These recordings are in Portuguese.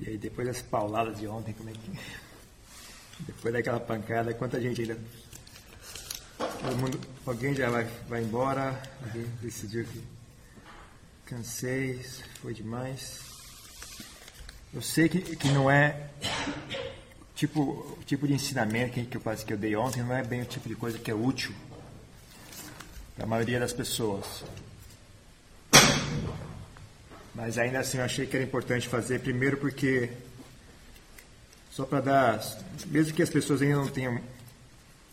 E aí depois das pauladas de ontem, como é que. Depois daquela pancada, quanta gente ainda. Todo mundo. Alguém já vai, vai embora, alguém decidiu que cansei, foi demais. Eu sei que, que não é tipo o tipo de ensinamento que, que, eu, que eu dei ontem, não é bem o tipo de coisa que é útil para a maioria das pessoas. Mas ainda assim eu achei que era importante fazer, primeiro porque só para dar, mesmo que as pessoas ainda não tenham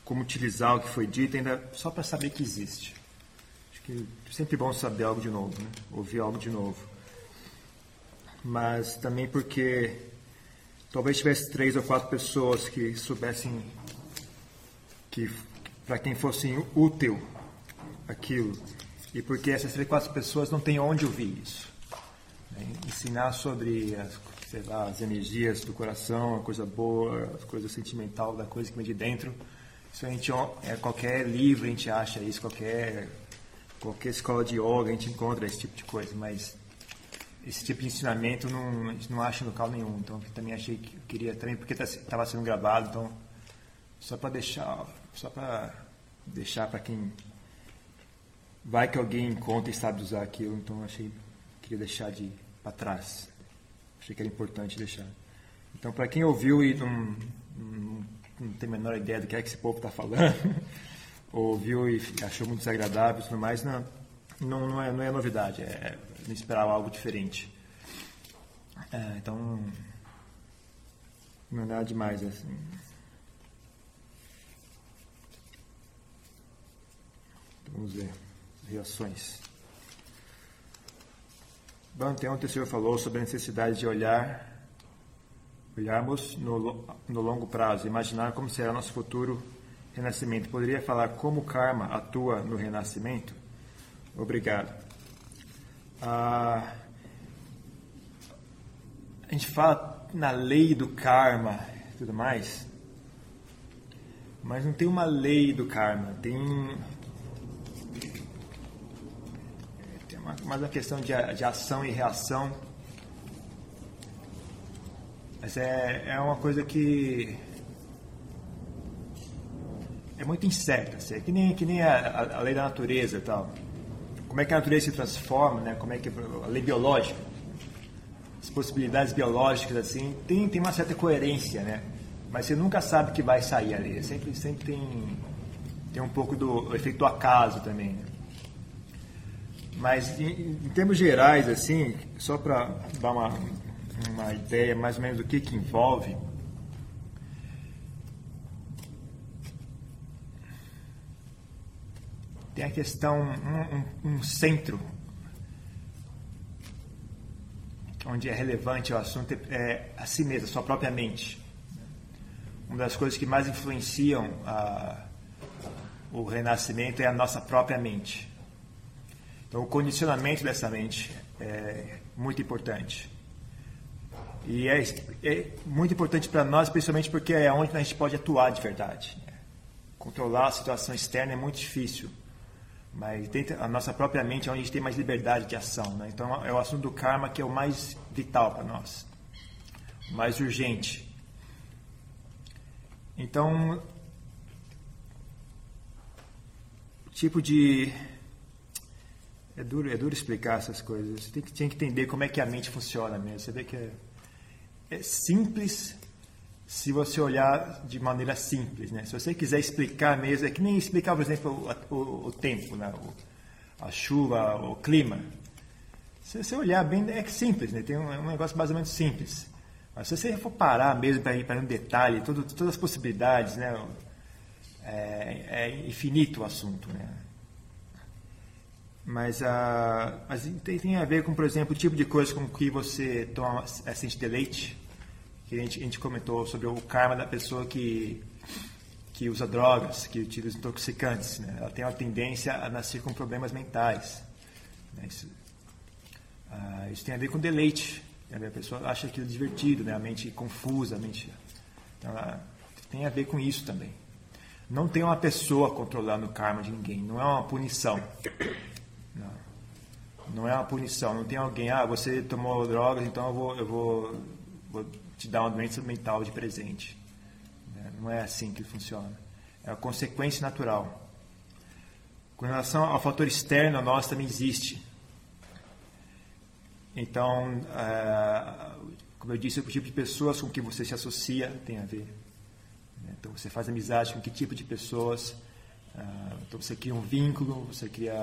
como utilizar o que foi dito, ainda só para saber que existe. Acho que é sempre bom saber algo de novo, né? ouvir algo de novo. Mas também porque talvez tivesse três ou quatro pessoas que soubessem que para quem fosse útil aquilo e porque essas três ou quatro pessoas não têm onde ouvir isso. Né? Ensinar sobre as, lá, as energias do coração, a coisa boa, a coisa sentimental da coisa que vem de dentro. Isso a gente, é, qualquer livro a gente acha isso, qualquer, qualquer escola de yoga a gente encontra esse tipo de coisa, mas esse tipo de ensinamento não, a gente não acha em local nenhum. Então também achei que queria também, porque estava tá, sendo gravado, então só para deixar, só para deixar para quem vai que alguém encontra e sabe usar aquilo, então achei queria deixar de para trás. Achei que era importante deixar. Então, para quem ouviu e não, não, não, tem a menor ideia do que é que esse povo está falando, ouviu e achou muito desagradável e tudo mais, não, não, não, é, não é novidade, é, não esperava algo diferente. É, então, não é nada demais. Assim. Vamos ver reações. Bom, ontem o senhor falou sobre a necessidade de olhar, olharmos no, no longo prazo, imaginar como será nosso futuro renascimento. Poderia falar como o karma atua no renascimento? Obrigado. Ah, a gente fala na lei do karma e tudo mais, mas não tem uma lei do karma, tem mais uma questão de, de ação e reação. Mas é, é uma coisa que é muito incerta, assim, é que nem, que nem a, a, lei da natureza e tal. Como é que a natureza se transforma, né? como é que a lei biológica, as possibilidades biológicas, assim, tem, tem uma certa coerência, né? Mas você nunca sabe o que vai sair ali, sempre, sempre tem, tem um pouco do efeito do acaso também, né? Mas em, em termos gerais, assim, só para dar uma, uma ideia mais ou menos do que, que envolve, tem a questão, um, um, um, centro onde é relevante o assunto é a si mesmo, a sua própria mente. Uma das coisas que mais influenciam a, o renascimento é a nossa própria mente. Então, o condicionamento dessa mente é muito importante. E é, é muito importante para nós, principalmente porque é onde a gente pode atuar de verdade. Controlar a situação externa é muito difícil, mas a nossa própria mente é onde a gente tem mais liberdade de ação. Né? Então, é o assunto do karma que é o mais vital para nós, o mais urgente. Então, tipo de é duro, é duro explicar essas coisas. Você tem que, tem que entender como é que a mente funciona mesmo. Você vê que é, é simples se você olhar de maneira simples. Né? Se você quiser explicar mesmo, é que nem explicar, por exemplo, o, o, o tempo, né? o, a chuva, o clima. Se você olhar bem, é simples, né? tem um, é um negócio menos simples. Mas se você for parar mesmo para ir para um detalhe, tudo, todas as possibilidades, né? é, é infinito o assunto. Né? Mas, uh, mas tem, tem, a ver com, por exemplo, o tipo de coisa com que você toma, é, sente deleite. Que a gente, a gente comentou sobre o karma da pessoa que, que usa drogas, que utiliza intoxicantes. Né? Ela tem uma tendência a nascer com problemas mentais. Né? Isso, uh, isso, tem a ver com deleite. Né? A pessoa acha aquilo divertido, né? a mente confusa. A mente, então, ela, tem a ver com isso também. Não tem uma pessoa controlando o karma de ninguém, não é uma punição. Não é uma punição, não tem alguém, ah, você tomou drogas, então eu vou, eu vou, vou te dar uma doença mental de presente. Né? Não é assim que funciona. É a consequência natural. Com relação ao fator externo, nós também existe. Então, é, como eu disse, o tipo de pessoas com que você se associa tem a ver. Né? Então, você faz amizade com que tipo de pessoas. Ah, então, você cria um vínculo, você cria,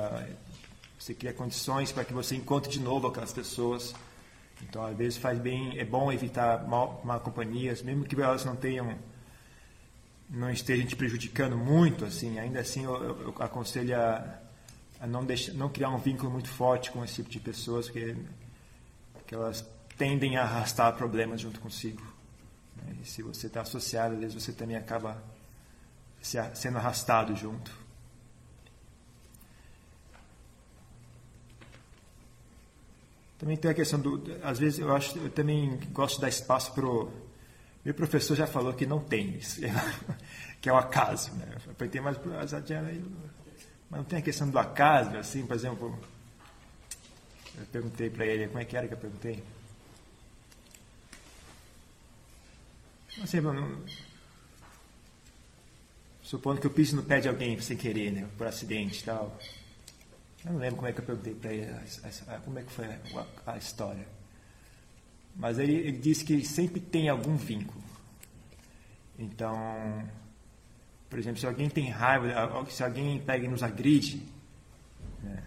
você cria condições para que você encontre de novo aquelas pessoas. Então, às vezes, faz bem, é bom evitar mal, mal companhias, mesmo que elas não tenham não estejam te prejudicando muito, assim, ainda assim eu, eu, aconselho a, a não, deixar, não criar um vínculo muito forte com esse tipo de pessoas, porque, porque elas tendem a arrastar problemas junto consigo. E se você está associado, às vezes você também acaba se, sendo arrastado junto. Também tem a questão do, às vezes eu acho, eu também gosto de dar espaço para meu professor já falou que não tem isso, que é o acaso. Né? Apertei mais mas não tem a questão do acaso, assim, por exemplo, eu perguntei para ele, como é que era que eu perguntei? Não sei, não, supondo que eu pise no pé de alguém sem querer, né, por acidente e tal. Eu não lembro como é que eu perguntei para ele, como é que foi a, a história. Mas ele, ele diz que sempre tem algum vínculo. Então, por exemplo, se alguém tem raiva, se alguém pega e nos agride, né?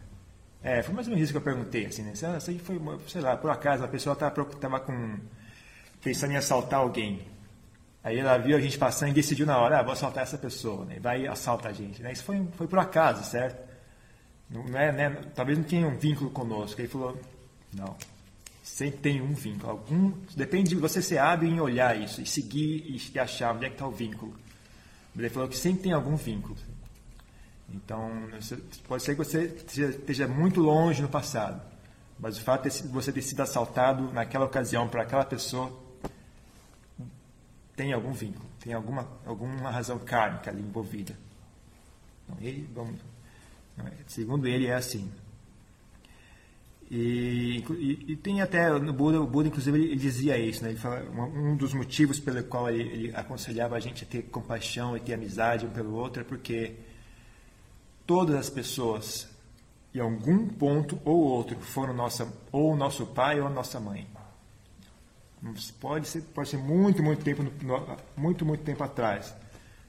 É, foi mais ou menos isso que eu perguntei, assim, né? Isso aí foi, sei lá, por acaso a pessoa estava com pensando em assaltar alguém. Aí ela viu a gente passando e decidiu na hora, ah, vou assaltar essa pessoa, né? Vai e assalta a gente, né? Isso foi, foi por acaso, certo? Não é, né? Talvez não tenha um vínculo conosco. Ele falou, não, sempre tem um vínculo. Algum, depende de você ser hábil em olhar isso e seguir e achar onde é que está o vínculo. Ele falou que sempre tem algum vínculo. Então, pode ser que você esteja muito longe no passado, mas o fato de você ter sido assaltado naquela ocasião por aquela pessoa tem algum vínculo, tem alguma, alguma razão kármica ali envolvida. Então, ele, vamos, segundo ele, é assim. E, e, e, tem até no Buda, o Buda inclusive ele, dizia isso, né? Ele fala, um dos motivos pelo qual ele, ele, aconselhava a gente a ter compaixão e ter amizade um pelo outro é porque todas as pessoas em algum ponto ou outro foram nossa ou nosso pai ou nossa mãe. Pode ser, pode ser muito, muito tempo, muito, muito tempo atrás,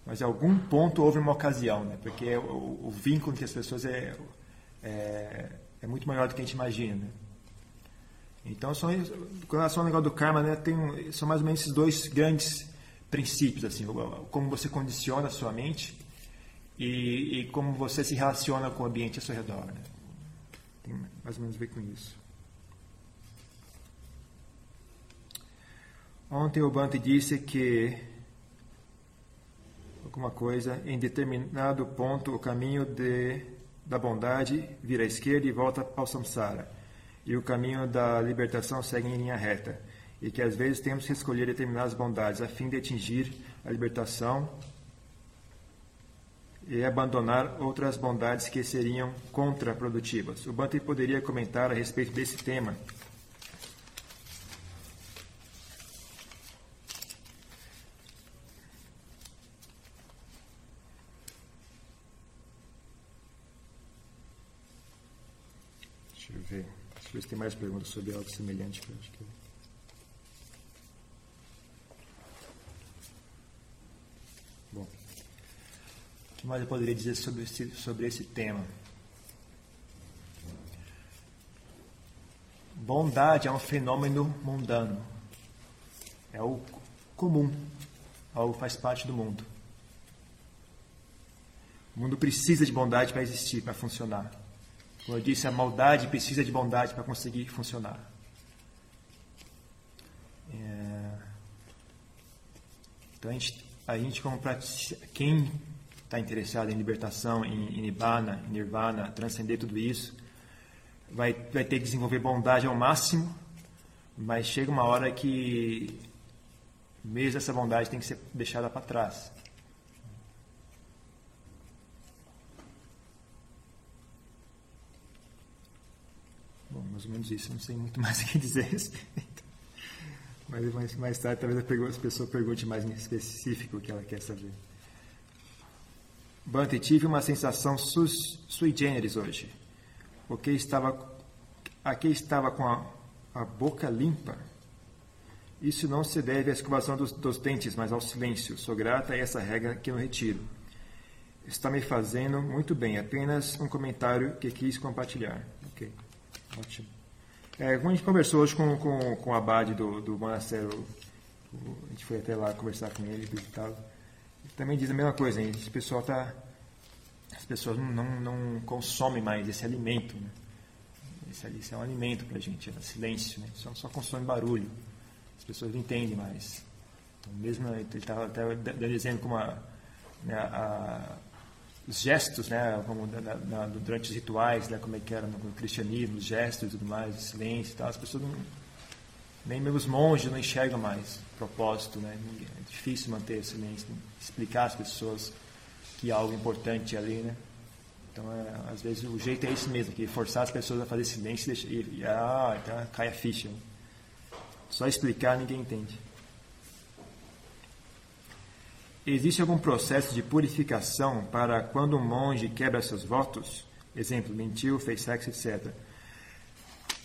mas em algum ponto houve uma ocasião, né? Porque o, o vínculo entre as pessoas é, é é muito maior do que a gente imagina. Né? Então, são, com relação ao negócio do karma, né, tem, são mais ou menos esses dois grandes princípios, assim, como você condiciona a sua mente e, e como você se relaciona com o ambiente ao seu redor. Né? Tem mais ou menos a ver com isso. Ontem o Bante disse que alguma coisa, em determinado ponto, o caminho de da bondade vira à esquerda e volta ao samsara, e o caminho da libertação segue em linha reta, e que às vezes temos que escolher determinadas bondades a fim de atingir a libertação e abandonar outras bondades que seriam contraprodutivas. O Bante poderia comentar a respeito desse tema ver se tem mais perguntas sobre algo semelhante. Que acho que... Bom, o que mais eu poderia dizer sobre esse, sobre esse tema? Bondade é um fenômeno mundano. É o comum. Algo faz parte do mundo. O mundo precisa de bondade para existir, para funcionar. Como eu disse, a maldade precisa de bondade para conseguir funcionar. É... Então, a gente, a gente como quem está interessado em libertação, em, em Nibbana, em Nirvana, transcender tudo isso, vai, vai ter que desenvolver bondade ao máximo, mas chega uma hora que mesmo essa bondade tem que ser deixada para trás. Mais ou menos isso. Não sei muito mais o que dizer a respeito. Mas mais, mais tarde talvez a pessoa pergunte mais em específico o que ela quer saber. Bante, tive uma sensação sus, sui generis hoje. Porque estava, aqui estava com a, a boca limpa. Isso não se deve à escovação dos, dos dentes, mas ao silêncio. Sou grata a essa regra que eu retiro. Está me fazendo muito bem. Apenas um comentário que quis compartilhar. Ok, ótimo. É, a gente conversou hoje com, com, com o abade do, do monastério, a gente foi até lá conversar com ele, visitá-lo. Ele também diz a mesma coisa, hein? esse pessoal tá, as pessoas não, não, não consomem mais esse alimento. Né? Esse, esse é um alimento para a gente, é silêncio, né? só, só consome barulho. As pessoas não entendem mais. Então, mesmo ele estava até dando exemplo como a, né, a os gestos, né, como na, na, durante os rituais, né, como é que era no, cristianismo, os gestos e tudo mais, o silêncio e tal, as pessoas não, nem mesmo os monges não enxergam mais propósito, né, é difícil manter o silêncio, explicar às pessoas que algo importante ali, né. Então, é, às vezes o jeito é esse mesmo, que forçar as pessoas a fazer silêncio e, e, e ah, então cai a ficha. Né? Só explicar ninguém entende. Existe algum processo de purificação para quando um monge quebra seus votos? Exemplo, mentiu, fez sexo, etc.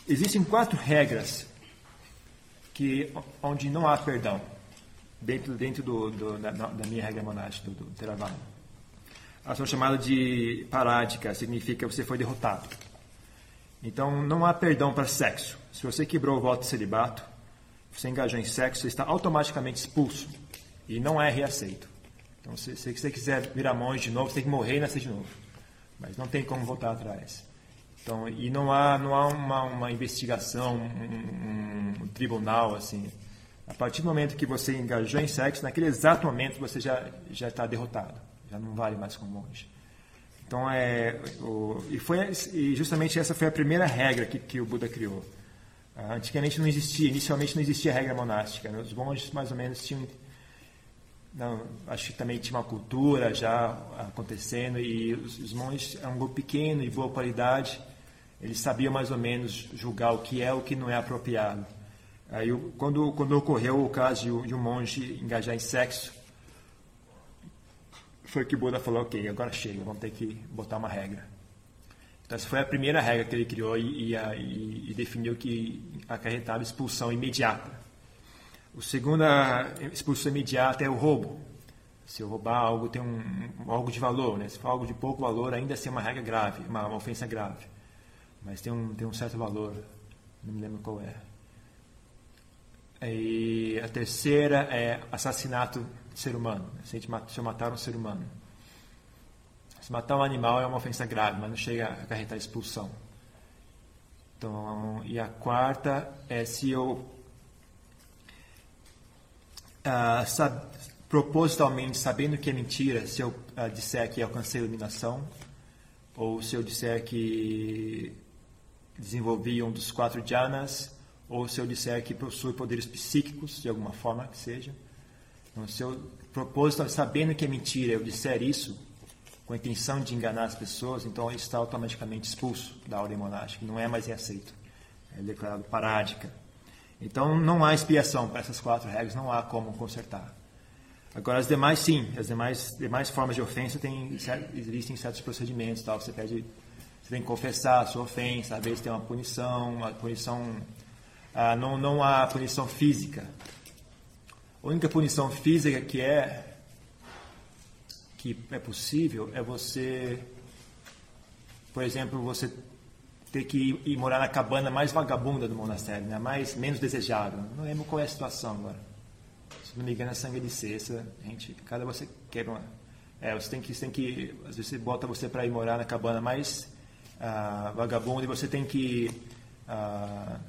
Existem quatro regras que, onde não há perdão dentro, dentro do, do, da, da, minha regra monástica, do, do Theravada. Elas são chamadas de parádica, significa você foi derrotado. Então, não há perdão para sexo. Se você quebrou o voto de celibato, você engajou em sexo, você está automaticamente expulso e não é reaceito. Então, se, se você quiser virar monge de novo, você tem que morrer e nascer de novo. Mas não tem como voltar atrás. Então, e não há, não há uma, uma investigação, um, um, um, tribunal, assim. A partir do momento que você engajou em sexo, naquele exato momento você já já está derrotado, já não vale mais como monge. Então é o, e foi e justamente essa foi a primeira regra que, que o Buda criou. Antigamente não existia, inicialmente não existia regra monástica. Né? Os monges mais ou menos tinham não, acho que também tinha uma cultura já acontecendo e os, os monges é um grupo pequeno e boa qualidade. Eles sabiam mais ou menos julgar o que é o que não é apropriado. Aí, quando, quando ocorreu o caso de, um monge engajar em sexo, foi que o Buda falou: ok, agora chega, vamos ter que botar uma regra. Então, essa foi a primeira regra que ele criou e, e, e definiu que acarretava expulsão imediata o segundo, a expulsão imediata é o roubo. Se eu roubar algo, tem um, algo de valor. Né? Se for algo de pouco valor, ainda assim é uma regra grave, uma, uma ofensa grave. Mas tem um, tem um certo valor. Não me lembro qual é. E a terceira é assassinato de ser humano. Se, a gente, se eu matar um ser humano. Se matar um animal é uma ofensa grave, mas não chega a acarretar expulsão. Então, e a quarta é se eu uh, sab propositalmente sabendo que é mentira, se eu uh, disser que alcancei a iluminação, ou se eu disser que desenvolvi um dos quatro jhanas, ou se eu disser que possui poderes psíquicos, de alguma forma que seja. Então, se eu propósito, sabendo que é mentira, eu disser isso com a intenção de enganar as pessoas, então ele está automaticamente expulso da ordem monástica, não é mais aceito. É declarado parádica. Então não há expiação para essas quatro regras, não há como consertar. Agora as demais sim, as demais, demais formas de ofensa tem, existem certos procedimentos, tal. Você pede, você tem que confessar a sua ofensa, às vezes tem uma punição, a punição ah, não, não há punição física. A única punição física que é que é possível é você, por exemplo, você ter que ir, ir, morar na cabana mais vagabunda do monastério, né? mais menos desejável. Não lembro qual é a situação agora. Se não me engano, é sangue de cesta. Gente, cada você quebra uma. É, você tem que, você tem que. Às vezes você bota você para ir morar na cabana mais uh, vagabunda e você tem que. Uh,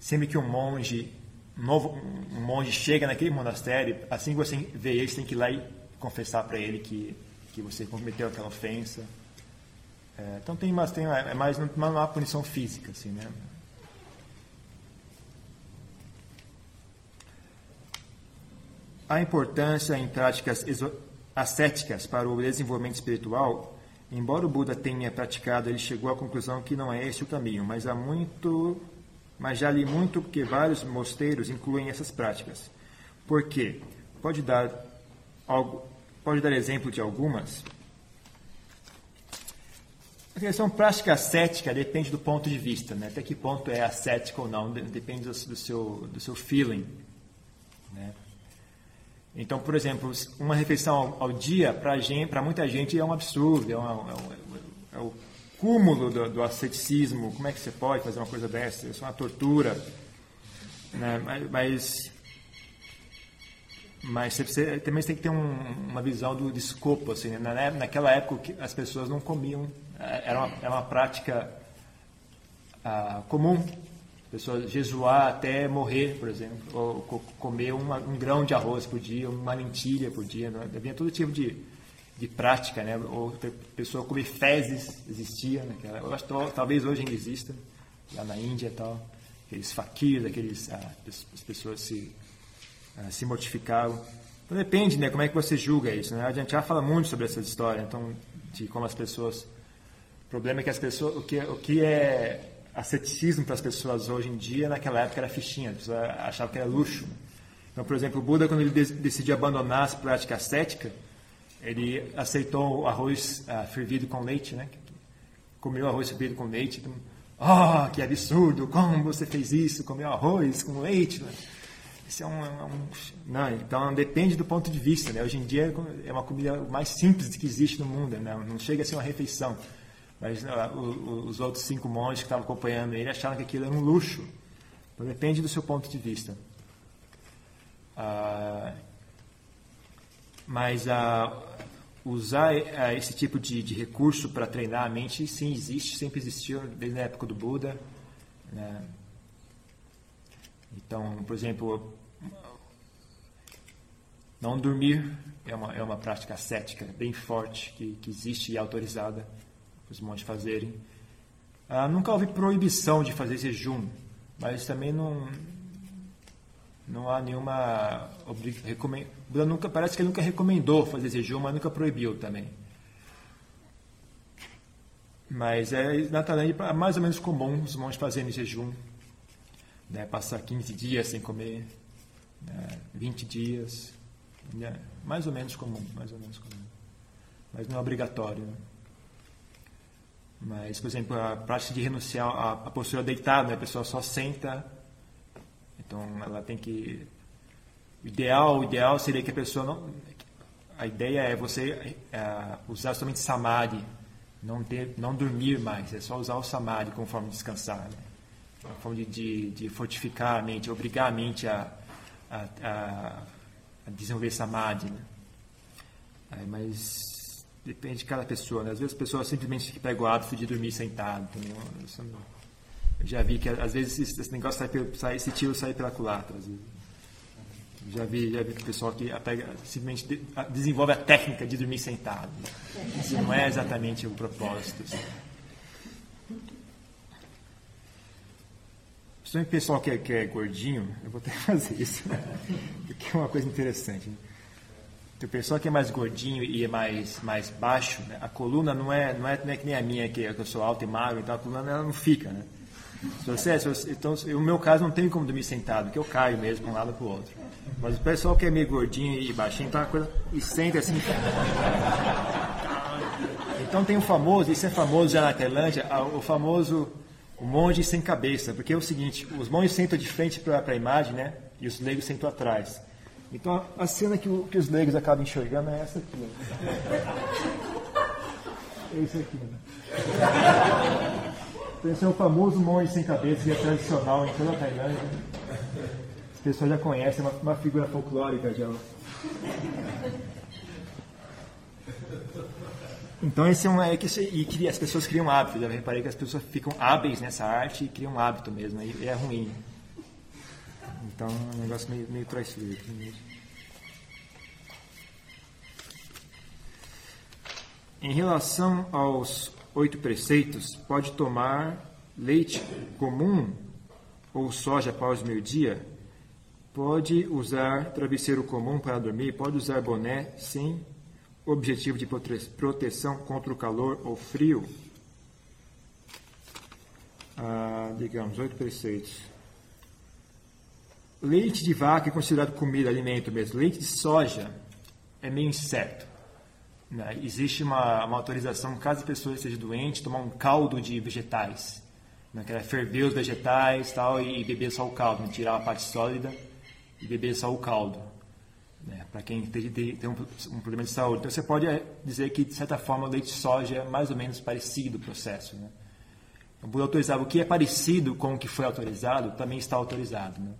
sempre que um monge, um novo um monge chega naquele monastério, assim que você vê ele, você tem que ir lá e confessar para ele que, que você cometeu aquela ofensa. É, então tem mais, tem, é mais não há punição física, assim, né? A importância em práticas ascéticas para o desenvolvimento espiritual, embora o Buda tenha praticado, ele chegou à conclusão que não é esse o caminho, mas há muito mas já li muito que vários mosteiros incluem essas práticas. Por quê? Pode dar, algo, pode dar exemplo de algumas? A questão prática ascética depende do ponto de vista, né? até que ponto é ascético ou não, depende do, seu, do seu feeling. Né? Então, por exemplo, uma refeição ao, ao dia, para muita gente, é um absurdo, é, uma, é, um, é o cúmulo do, do, asceticismo. Como é que você pode fazer uma coisa dessa? Isso é uma tortura. Né? Mas, mas, mas você, também você tem que ter um, uma visão do, do escopo. Assim, né? Na, naquela época, as pessoas não comiam. Era uma, era uma prática ah, comum pessoa jejuar até morrer, por exemplo, ou comer uma, um grão de arroz por dia, uma lentilha por dia, né? havia todo tipo de, de prática, né? Ou pessoa comer fezes existia naquela, eu acho que talvez hoje ainda exista lá na Índia e tal, aqueles faquirs, aqueles ah, as pessoas se ah, se mortificavam. Então depende, né? Como é que você julga isso? Né? A já fala muito sobre essa história, então de como as pessoas, o problema é que as pessoas, o que o que é asceticismo para as pessoas hoje em dia, naquela época era fichinha, a pessoa achava que era luxo. Então, por exemplo, o Buda, quando ele decidiu abandonar a prática ascética, ele aceitou o arroz uh, fervido com leite, né? Comeu arroz fervido com leite. Então, oh, que absurdo! Como você fez isso? Comeu arroz com leite? Né? Isso é um, é um, não, então depende do ponto de vista. Né? Hoje em dia é uma comida mais simples que existe no mundo. Né? Não chega a ser uma refeição. Mas uh, os outros cinco monges que estavam acompanhando ele acharam que aquilo era um luxo. Então depende do seu ponto de vista. Uh, mas uh, usar uh, esse tipo de, de recurso para treinar a mente, sim, existe, sempre existiu desde a época do Buda. Né? Então, por exemplo, não dormir é uma, é uma prática ascética bem forte que, que existe e é autorizada os monges fazerem. Ah, nunca houve proibição de fazer jejum, mas também não não há nenhuma Buda nunca parece que ele nunca recomendou fazer jejum, mas nunca proibiu também. Mas é na Tailândia é mais ou menos comum os monges fazerem jejum, né, passar 15 dias sem comer, né, 20 dias, né, mais ou menos comum, mais ou menos comum. Mas não é obrigatório. Né? Mas, por exemplo, a prática de renunciar à, à postura deitada, né? a pessoa só senta, então ela tem que. O ideal, o ideal seria que a pessoa não. A ideia é você é, usar somente samadhi, não, ter, não dormir mais, é só usar o samadhi como forma de descansar. Né? Uma forma de, de, de, fortificar a mente, obrigar a mente a, a, a, desenvolver samadhi. Né? Aí, mas Depende de cada pessoa, né? Às vezes a pessoa simplesmente pega o hábito de dormir sentado. Eu já vi que às vezes esse negócio sai, sai esse tiro sai pela culatra. Já vi, já vi que o pessoal que pega, simplesmente desenvolve a técnica de dormir sentado. Isso não é exatamente o propósito. Assim. Principalmente o pessoal que é, que é gordinho, eu vou ter que fazer isso, porque é uma coisa interessante. Né? Tem pessoa que é mais gordinho e é mais, mais baixo, né? a coluna não é, não, é, não é que nem a minha, que eu sou alto e magro, então a coluna ela não fica. Né? Se você, se você, então, no meu caso, não tem como dormir sentado, porque eu caio mesmo de um lado para o outro. Mas o pessoal que é meio gordinho e baixinho, tá uma coisa, e senta assim. Então tem o famoso, isso é famoso já na Tailândia, o famoso o monge sem cabeça, porque é o seguinte, os monges sentam de frente para a imagem, né? E os leigos sentam atrás. Então a cena que, o, que os leigos acabam enxergando é essa aqui. É isso aqui. Né? Então, esse é o famoso monge sem cabeça, que é tradicional em toda a Tailândia. As pessoas já conhecem, é uma, uma figura folclórica já. Então esse é um é que e as pessoas criam hábito. Já reparei que as pessoas ficam hábeis nessa arte e criam hábito mesmo. E é ruim. É um negócio meio, meio traiçoeiro. Em relação aos oito preceitos, pode tomar leite comum ou soja após meio-dia? Pode usar travesseiro comum para dormir? Pode usar boné sem objetivo de proteção contra o calor ou frio? ah, digamos, oito preceitos. Leite de vaca é considerado comida, alimento mesmo. Leite de soja é meio incerto. Né? Existe uma, uma, autorização, caso a pessoa esteja doente, tomar um caldo de vegetais. Né? Que é ferver os vegetais tal, e, beber só o caldo, né? tirar a parte sólida e beber só o caldo. Né? Para quem tem, tem um, um, problema de saúde. Então você pode é, dizer que, de certa forma, o leite de soja é mais ou menos parecido o processo. Né? O o que é parecido com o que foi autorizado, também está autorizado. Né?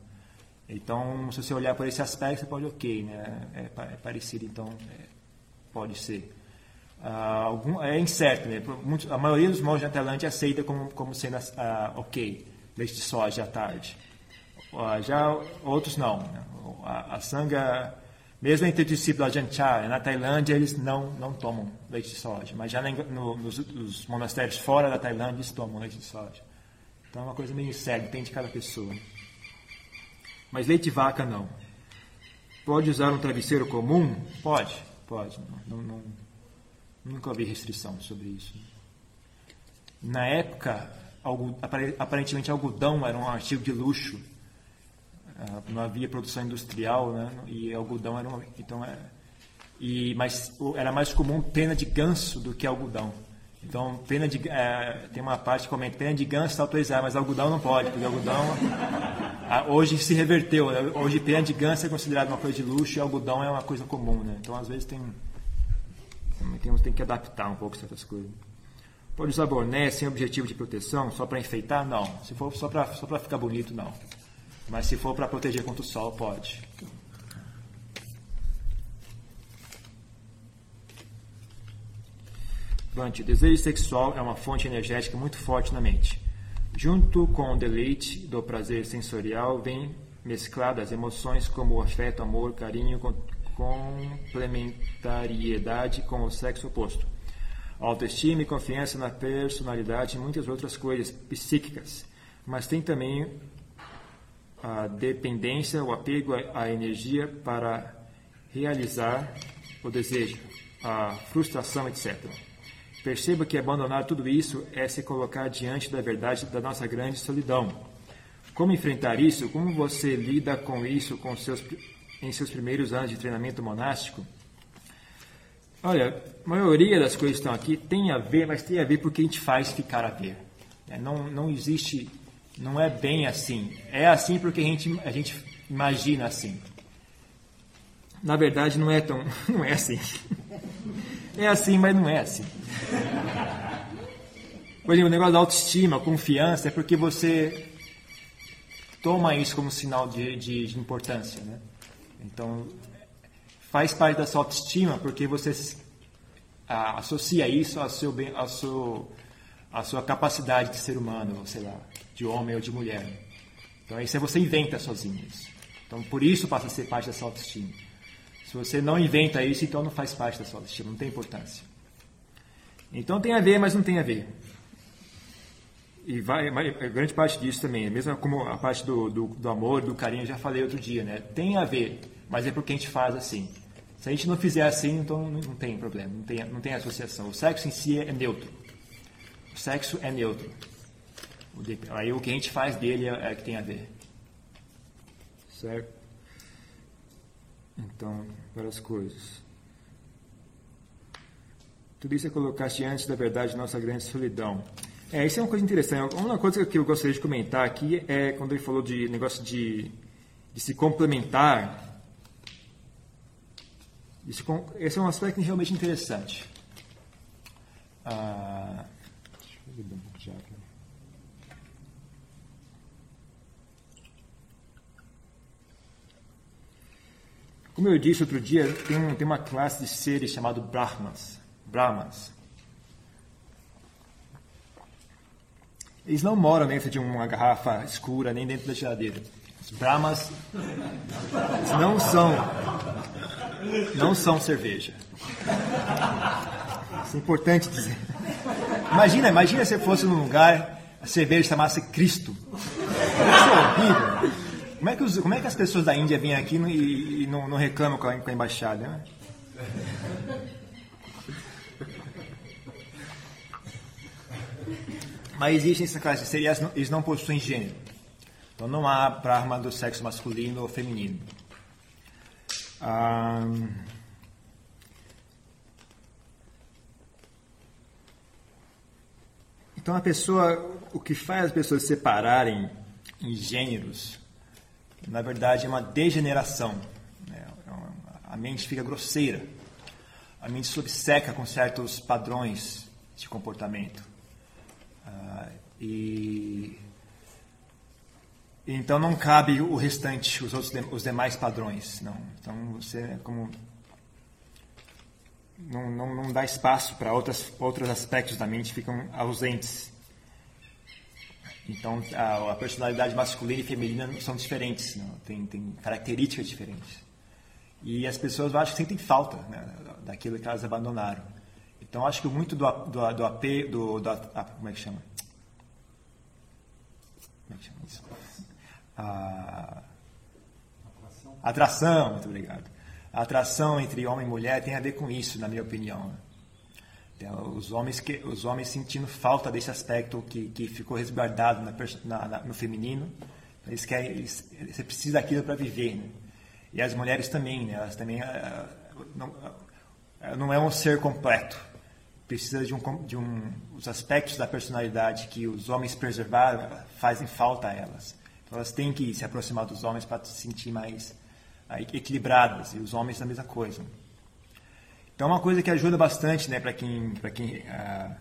Então, se você olhar por esse aspecto, você pode, ok, né? é, é parecido, então é, pode ser. Ah, algum, é incerto, né? Muitos, a maioria dos monges na Tailândia aceita como, como sendo ah, ok, leite de soja à tarde. Ah, já outros não. Né? A, a sanga, mesmo entre os discípulos Ajahn na Tailândia eles não, não tomam leite de soja, mas já no, nos, nos, monastérios fora da Tailândia eles tomam leite de soja. Então é uma coisa meio séria, depende de cada pessoa. Mas leite de vaca não. Pode usar um travesseiro comum? Pode, pode. Não, não, nunca havia restrição sobre isso. Na época, aparentemente algodão era um artigo de luxo. Ah, não havia produção industrial, né? E algodão era uma, então é, e mas era mais comum pena de ganso do que algodão. Então, pena de, é, tem uma parte que comenta, pena de ganso está autorizada, mas algodão não pode, porque algodão hoje se reverteu. Né? Hoje pena de ganso é considerado uma coisa de luxo e algodão é uma coisa comum. Né? Então, às vezes, tem, tem, tem que adaptar um pouco certas coisas. Pode usar boné sem objetivo de proteção, só para enfeitar? Não. Se for só para só ficar bonito, não. Mas se for para proteger contra o sol, pode. Bante, desejo sexual é uma fonte energética muito forte na mente. Junto com o deleite do prazer sensorial, vem mescladas emoções como afeto, amor, carinho, complementariedade com o sexo oposto. Autoestima e confiança na personalidade e muitas outras coisas psíquicas. Mas tem também a dependência, o apego à energia para realizar o desejo, a frustração, etc. Perceba que abandonar tudo isso é se colocar diante da verdade da nossa grande solidão. Como enfrentar isso? Como você lida com isso com seus, em seus primeiros anos de treinamento monástico? Olha, a maioria das coisas que estão aqui tem a ver, mas tem a ver porque a gente faz ficar a ver. É, não, não existe, não é bem assim. É assim porque a gente, a gente imagina assim. Na verdade, não é tão, não é assim. É assim, mas não é assim. Por exemplo, o negócio da autoestima, confiança, é porque você toma isso como sinal de, de, de importância, né? Então, faz parte da sua autoestima porque você associa isso ao seu, ao seu, à sua capacidade de ser humano, sei lá, de homem ou de mulher. Então, isso é você inventa sozinho isso. Então, por isso passa a ser parte da sua autoestima. Se você não inventa isso, então não faz parte da sua autoestima, não tem importância. Então tem a ver, mas não tem a ver. E vai, grande parte disso também, mesmo como a parte do, do, do amor, do carinho, eu já falei outro dia, né? Tem a ver, mas é porque a gente faz assim. Se a gente não fizer assim, então não, não tem problema, não tem, não tem associação. O sexo em si é neutro. O sexo é neutro. Aí o que a gente faz dele é, é que tem a ver. Certo? Então, várias coisas. Tudo isso é colocar diante da verdade nossa grande solidão. É, isso é uma coisa interessante. Uma coisa que eu gostaria de comentar aqui é quando ele falou de negócio de, de se complementar. esse é um aspecto realmente interessante. Ah, deixa eu ver um pouco de água. Como eu disse outro dia, tem, tem uma classe de seres chamado Brahmas. Brahmas. Eles não moram dentro de uma garrafa escura, nem dentro da geladeira. Os Brahmas não são não são cerveja. Isso é importante dizer. Imagina, imagina se fosse num lugar a cerveja chamasse Cristo. Isso é horrível. Como é que, os, como é que as pessoas da Índia vêm aqui e, e não, não, reclamam com a, com a embaixada? Né? Mas existem essas classes e eles não possuem gênero. Então não há Brahma do sexo masculino ou feminino. Ah, então a pessoa, o que faz as pessoas separarem em gêneros, na verdade é uma degeneração. Né? A mente fica grosseira. A mente se obceca com certos padrões de comportamento. Ah, e então não cabe o restante, os outros os demais padrões, não. Então você como não, não, não dá espaço para outras outros aspectos da mente ficam ausentes. Então a, a personalidade masculina e feminina são diferentes, não? Tem, tem características diferentes. E as pessoas eu acho que sentem falta né, daquilo que elas abandonaram. Então acho que muito do, do, do AP, do, do, como é que chama? Como é que chama isso? a atração. atração, muito obrigado. A atração entre homem e mulher tem a ver com isso, na minha opinião. Então, os homens que os homens sentindo falta desse aspecto que, que ficou resguardado na, na, na, no feminino, eles querem, eles, você precisa daquilo para viver, né? E as mulheres também, né? Elas também uh, não, uh, não é um ser completo. Precisa de um de um os aspectos da personalidade que os homens preservaram fazem falta a elas. Elas têm que se aproximar dos homens para se sentir mais equilibradas, e os homens a mesma coisa. Então, uma coisa que ajuda bastante né, para quem, pra quem ah,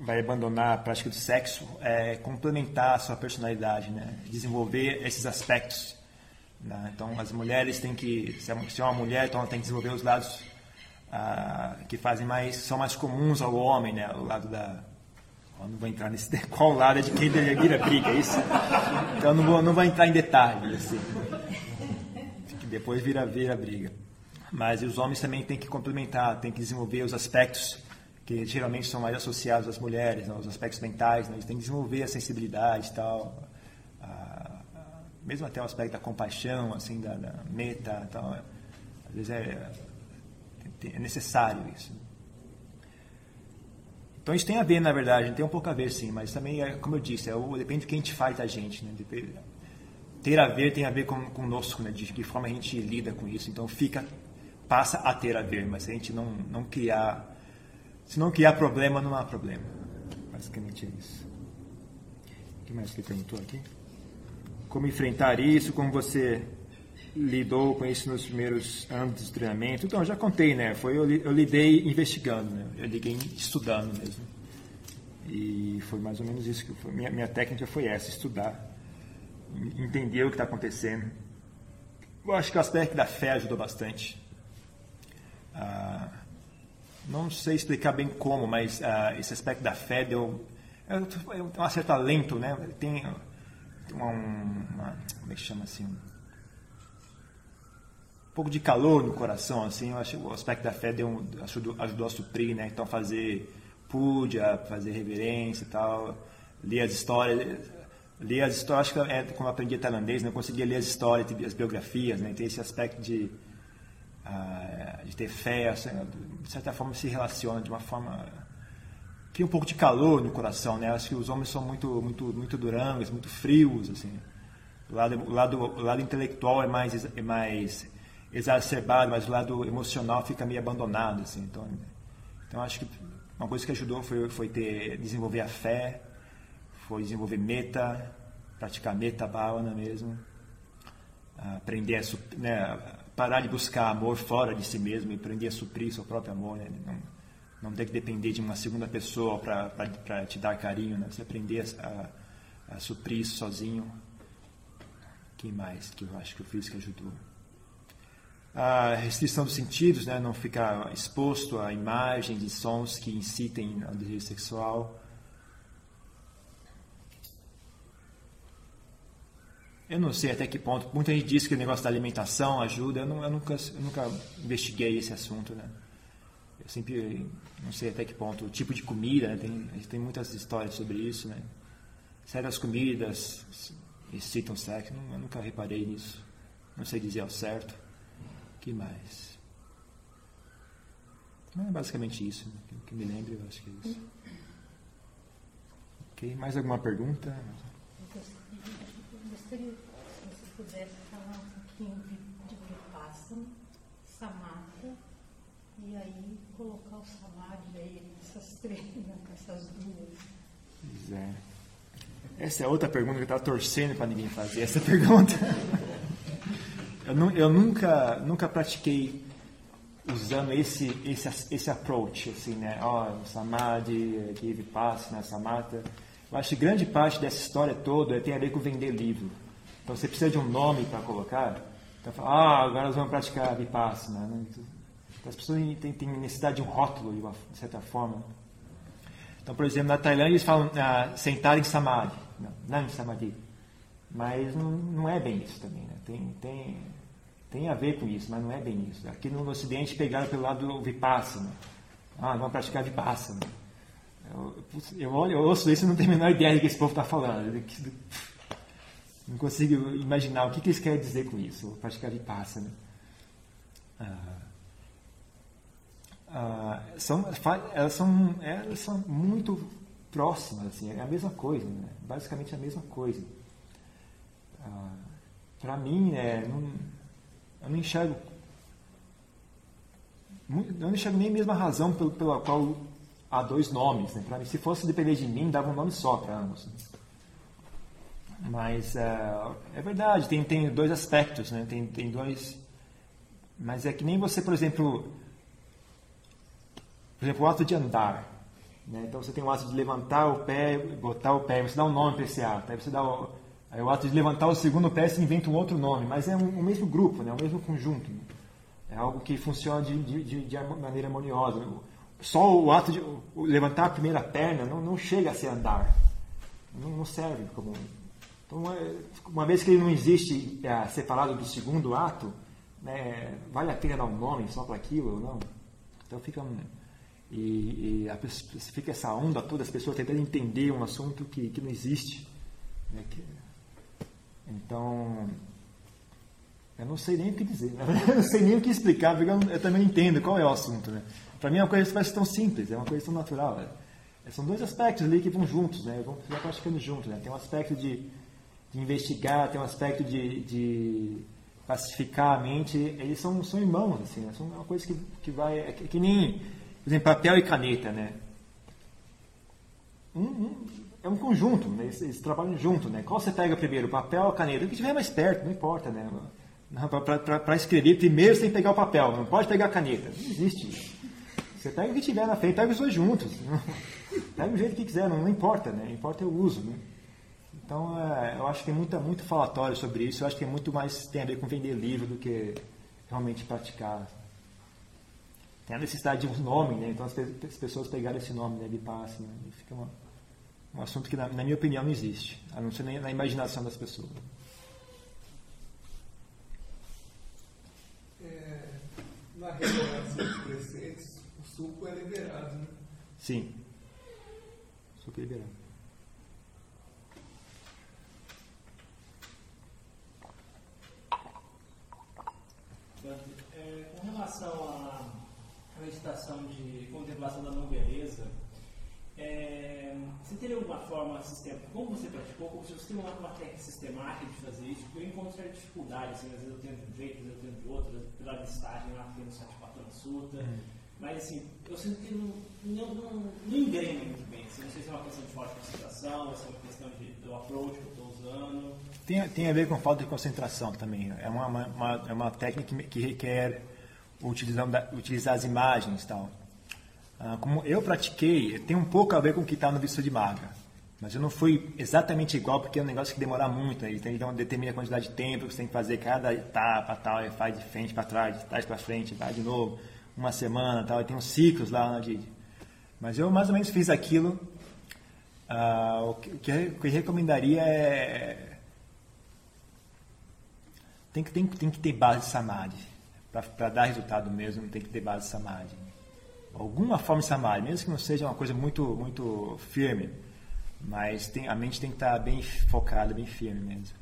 vai abandonar a prática do sexo é complementar a sua personalidade, né, desenvolver esses aspectos. Né? Então, as mulheres têm que, se é uma mulher, então ela tem que desenvolver os lados ah, que fazem mais, são mais comuns ao homem, né, o lado da eu não vou entrar nesse qual lado é de quem vira briga, é isso? Então não vou, não vou entrar em detalhes, assim. Depois vira, vira briga. Mas os homens também têm que complementar, têm que desenvolver os aspectos que geralmente são mais associados às mulheres, né? os aspectos mentais, né? eles têm que desenvolver a sensibilidade e tal, a, a, mesmo até o aspecto da compaixão, assim, da, da meta, tal. às vezes é, é necessário isso. Então isso tem a ver, na verdade, tem um pouco a ver sim, mas também, é, como eu disse, é, depende do que a gente faz da gente. Né? Depende, ter a ver tem a ver com, conosco, né? de que forma a gente lida com isso. Então fica, passa a ter a ver, mas se a gente não, não criar, se não criar problema, não há problema. Basicamente é isso. O que mais que perguntou aqui? Como enfrentar isso, como você lidou com isso nos primeiros anos de treinamento? Então, já contei, né? Foi, eu, eu lidei investigando, né? Eu liguei estudando mesmo. E foi mais ou menos isso que foi. Minha, minha técnica foi essa, estudar. Entender o que está acontecendo. Eu acho que o aspecto da fé ajudou bastante. Ah, não sei explicar bem como, mas ah, esse aspecto da fé deu... É, um certo alento, né? Tem uma, uma, como é que chama assim? pouco de calor no coração, assim, eu acho o aspecto da fé deu um, ajudou, ajudou a suprir, né? Então fazer puja, fazer reverência e tal, ler as histórias, ler as histórias, acho que é como eu aprendi tailandês, né? eu conseguia ler as histórias, as biografias, né? Tem esse aspecto de, de ter fé, assim, de certa forma se relaciona de uma forma cria um pouco de calor no coração, né? Acho que os homens são muito muito muito durangos, muito frios, assim. O lado o lado o lado intelectual é mais é mais exacerbado, mas o lado emocional fica meio abandonado, assim. Então, então acho que uma coisa que ajudou foi, foi ter desenvolver a fé, foi desenvolver meta, praticar meta bhavana mesmo, aprender a né, parar de buscar amor fora de si mesmo e aprender a suprir seu próprio amor, né? não, não ter que depender de uma segunda pessoa para te dar carinho, né? Você aprender a, a suprir isso sozinho. que mais que eu acho que fiz que ajudou? a restrição dos sentidos, né, não ficar exposto a imagens e sons que incitem ao desejo sexual. Eu não sei até que ponto. Muita gente diz que o negócio da alimentação ajuda. Eu, não, eu, nunca, eu nunca investiguei esse assunto, né? Eu sempre não sei até que ponto. O tipo de comida, né? tem, tem muitas histórias sobre isso, né? Certas comidas excitam sexo. Eu nunca reparei nisso. Não sei dizer ao certo que mais? Não é basicamente isso. Né? Que me lembro, eu acho que é isso. Ok, mais alguma pergunta? Gostaria, se você pudesse falar um pouquinho de, de Vipassana, Samatha, e aí colocar o Samadhi aí nessas três, né, essas duas. Pois é. Essa é outra pergunta que eu estava torcendo para ninguém fazer. Essa pergunta. Eu, eu nunca, nunca pratiquei usando esse, esse, esse approach, assim, né? Ó, oh, Samadhi, Give Pass, né? Samatha. Eu acho que grande parte dessa história toda tem a ver com vender livro. Então você precisa de um nome para colocar. Então fala, ah, agora nós vamos praticar Vipassana. Né? Então, as pessoas têm, têm necessidade de um rótulo, de, uma, de certa forma. Então, por exemplo, na Tailândia eles falam ah, sentar em Samadhi. Não, não em Samadhi. Mas não, não é bem isso também. Né? Tem, tem, tem a ver com isso, mas não é bem isso. Aqui no Ocidente pegaram pelo lado do Vipassana. Ah, vamos praticar Vipassana. Eu, eu olho, eu ouço isso e não tenho a menor ideia do que esse povo está falando. Não consigo imaginar o que, que eles querem dizer com isso, praticar Vipassana. Ah, ah, são, elas, são, elas são muito próximas, assim, é a mesma coisa, né? basicamente a mesma coisa. Ah, Para mim, é, não, eu não enxergo eu não enxergo nem a mesma razão pela qual há dois nomes. Né? Mim, se fosse depender de mim, dava um nome só para ambos. Né? Mas é, é, verdade, tem, tem dois aspectos, né? tem, tem dois. Mas é que nem você, por exemplo, por exemplo, o ato de andar. Né? Então você tem o ato de levantar o pé, botar o pé, você dá um nome para esse ato. Aí você dá o, aí o ato de levantar o segundo pé, você inventa um outro nome, mas é um, o mesmo grupo, né? o mesmo conjunto. Né? É algo que funciona de, de, de, maneira harmoniosa. Só o ato de levantar a primeira perna não, não chega a ser andar. Não, não serve como. Então, é, uma vez que ele não existe é, separado do segundo ato, né, vale a pena dar um nome só para aquilo ou não? Então fica um, e, e a, fica essa onda toda, as pessoas tentando entender um assunto que, que não existe. Né? Que, então, eu não sei nem o que dizer, né? eu não sei nem o que explicar, porque eu, eu também entendo qual é o assunto. Né? Para mim é uma coisa que parece tão simples, é uma coisa tão natural. Né? São dois aspectos ali que vão juntos, né? vão praticando juntos. Né? Tem um aspecto de, de investigar, tem um aspecto de, de pacificar a mente. Eles são, são irmãos, assim, né? são uma coisa que, que vai. É que, nem por exemplo, papel e caneta, né? Um, um, é um conjunto, né? eles, eles, trabalham junto, né? Qual você pega primeiro, papel ou caneta? O que estiver mais perto, não importa, né? Para escrever, primeiro você tem que pegar o papel, não pode pegar a caneta. Não existe isso. Você pega o que tiver na frente, pega os dois juntos. Pega o jeito que quiser, não, não importa, né? Importa é o uso, né? Então, é, eu acho que tem muita, muito falatório sobre isso. Eu acho que é muito mais tem a ver com vender livro do que realmente praticar tem a necessidade de um nome, né? Então as, as pessoas pegaram esse nome, né, Vipassana, né? e fica uma, um assunto que, na, na, minha opinião, não existe, a não ser nem na imaginação das pessoas. É, na revelação suco é liberado, né? Sim, suco é liberado. É, com relação a meditação de contemplação da não beleza, é, você teria alguma forma, sistema, como você praticou, como se você tem uma, uma técnica sistemática de fazer isso? Porque eu encontro certa dificuldade, assim, às vezes eu tenho de um jeito, às vezes eu tenho de outro, pela listagem lá que tem no Satipatthana Sutta. Hum. Mas assim, eu sinto que não, não, não, não engrena muito bem. Assim, não sei se é uma questão de forte concentração, se é uma questão de, do approach que eu estou usando. Tem, tem a ver com falta de concentração também. É uma, uma, é uma técnica que, que requer utilizando, utilizar as imagens e tal. Ah, como eu pratiquei, tem um pouco a ver com o que está no Vista de Maga. Mas eu não fui exatamente igual, porque é um negócio que demora muito. Né? Então, determina a quantidade de tempo que você tem que fazer cada etapa, tal, e faz de frente para trás, de trás para frente, vai de novo, uma semana, tal. E tem uns ciclos lá na Didi. Mas eu mais ou menos fiz aquilo. Ah, o, que, que eu recomendaria é tem que, tem, tem que ter base de samadhi para dar resultado mesmo, tem que ter base samadhi. Alguma forma de samadhi, mesmo que não seja uma coisa muito, muito firme, mas tem, a mente tem que estar bem focada, bem firme mesmo.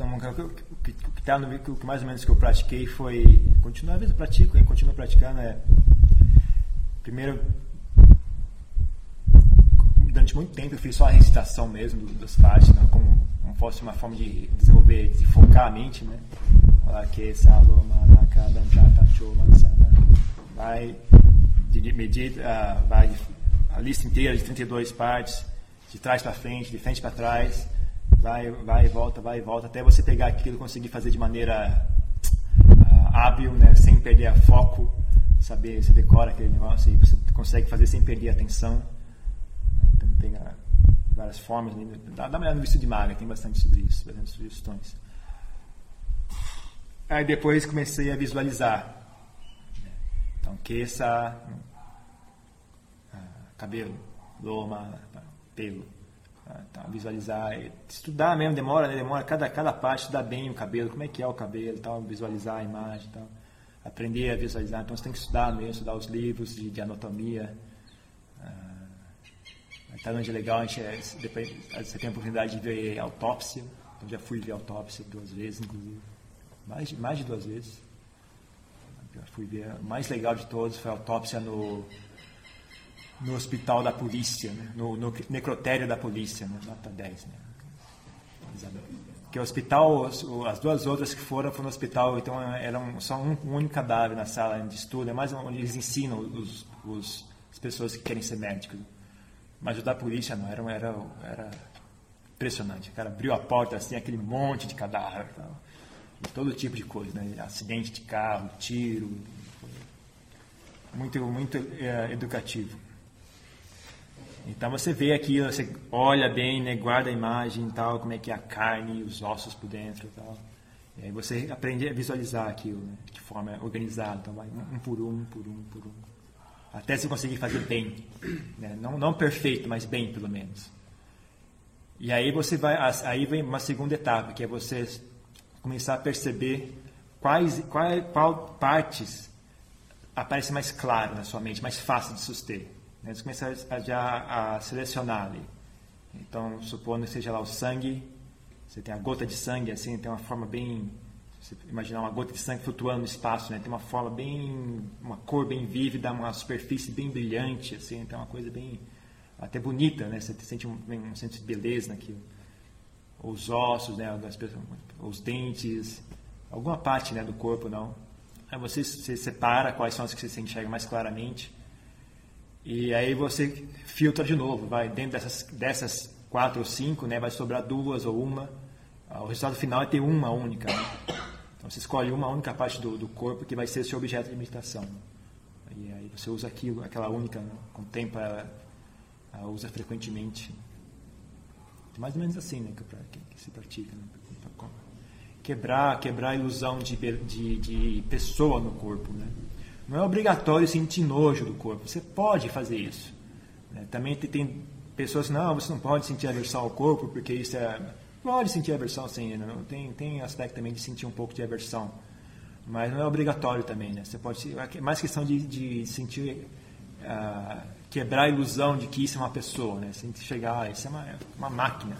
Então, o que, que, tá no, que mais ou menos que eu pratiquei foi, continuo, às vezes eu pratico, eu continuo praticando, é, primeiro durante muito tempo eu fiz só a recitação mesmo das partes, né? como, como fosse uma forma de desenvolver, de focar a mente, né? que vai medita, uh, vai a lista inteira de 32 partes, de trás para frente, de frente para trás, vai, vai e volta, vai e volta, até você pegar aquilo e conseguir fazer de maneira uh, hábil, né? sem perder foco, saber, você decora aquele negócio e você consegue fazer sem perder a atenção. Então tem uh, várias formas, né? dá, dá uma olhada no vídeo de maga, tem bastante sobre isso, bastante sugestões. Aí depois comecei a visualizar. Então, queça, ah, cabelo, loma, pelo. Ah, então, visualizar, estudar mesmo, demora, né? demora cada, cada parte, estudar bem o cabelo, como é que é o cabelo, tal, visualizar a imagem, tal, aprender a visualizar. Então você tem que estudar mesmo, estudar os livros de, de anatomia. Ah, tá onde é legal, a gente, é, depois, você tem a oportunidade de ver autópsia. Eu já fui ver autópsia duas vezes, inclusive mais, mais de duas vezes. Eu fui ver, o mais legal de todos foi a autópsia no, no hospital da polícia, né? no, no necrotério da polícia, né? nota 10. Né? Que o hospital, as duas outras que foram foram no hospital, então eram só um, um único cadáver na sala de estudo, é mais onde eles ensinam os, os, as pessoas que querem ser médicos. Mas o da polícia não, era, era, era impressionante. O cara abriu a porta assim, aquele monte de cadáver. Tal todo tipo de coisa, né? acidente de carro, tiro, muito, muito é, educativo. Então você vê aqui, você olha bem, né, guarda a imagem tal, como é que é a carne, os ossos por dentro e tal. E aí você aprende a visualizar aquilo, né, de forma organizada. Então vai um, por um, um por um, um por um. Até você conseguir fazer bem. Né? Não, não perfeito, mas bem pelo menos. E aí você vai, aí vem uma segunda etapa, que é você começar a perceber quais, quais qual partes aparecem mais claro na sua mente, mais fácil de suster. Né? Você começa a, já a selecionar ali. Então, supondo que seja lá o sangue, você tem a gota de sangue, assim, tem uma forma bem. Você imaginar uma gota de sangue flutuando no espaço, né? Tem uma forma bem. uma cor bem vívida, uma superfície bem brilhante, assim, tem uma coisa bem. até bonita, né? Você sente um, um senso de beleza naquilo os ossos, né, os dentes, alguma parte né, do corpo, não. Aí você, você separa quais são as que você enxerga mais claramente. E aí você filtra de novo, vai dentro dessas, dessas quatro ou cinco, né, vai sobrar duas ou uma. O resultado final é ter uma única. Né? Então você escolhe uma única parte do, do corpo que vai ser seu objeto de meditação. E aí você usa aquilo, aquela única, né? contempla ela, usa frequentemente mais ou menos assim né, que, que se pratica. Né? Quebrar, quebrar a ilusão de, de, de pessoa no corpo. Né? Não é obrigatório sentir nojo do corpo. Você pode fazer isso. Né? Também tem pessoas que não, você não pode sentir aversão ao corpo porque isso é. Pode sentir aversão sim, né? tem, tem aspecto também de sentir um pouco de aversão. Mas não é obrigatório também, né? Você pode. É mais questão de, de sentir. Uh, quebrar a ilusão de que isso é uma pessoa, né? Sem chegar, ah, isso é uma, é uma máquina.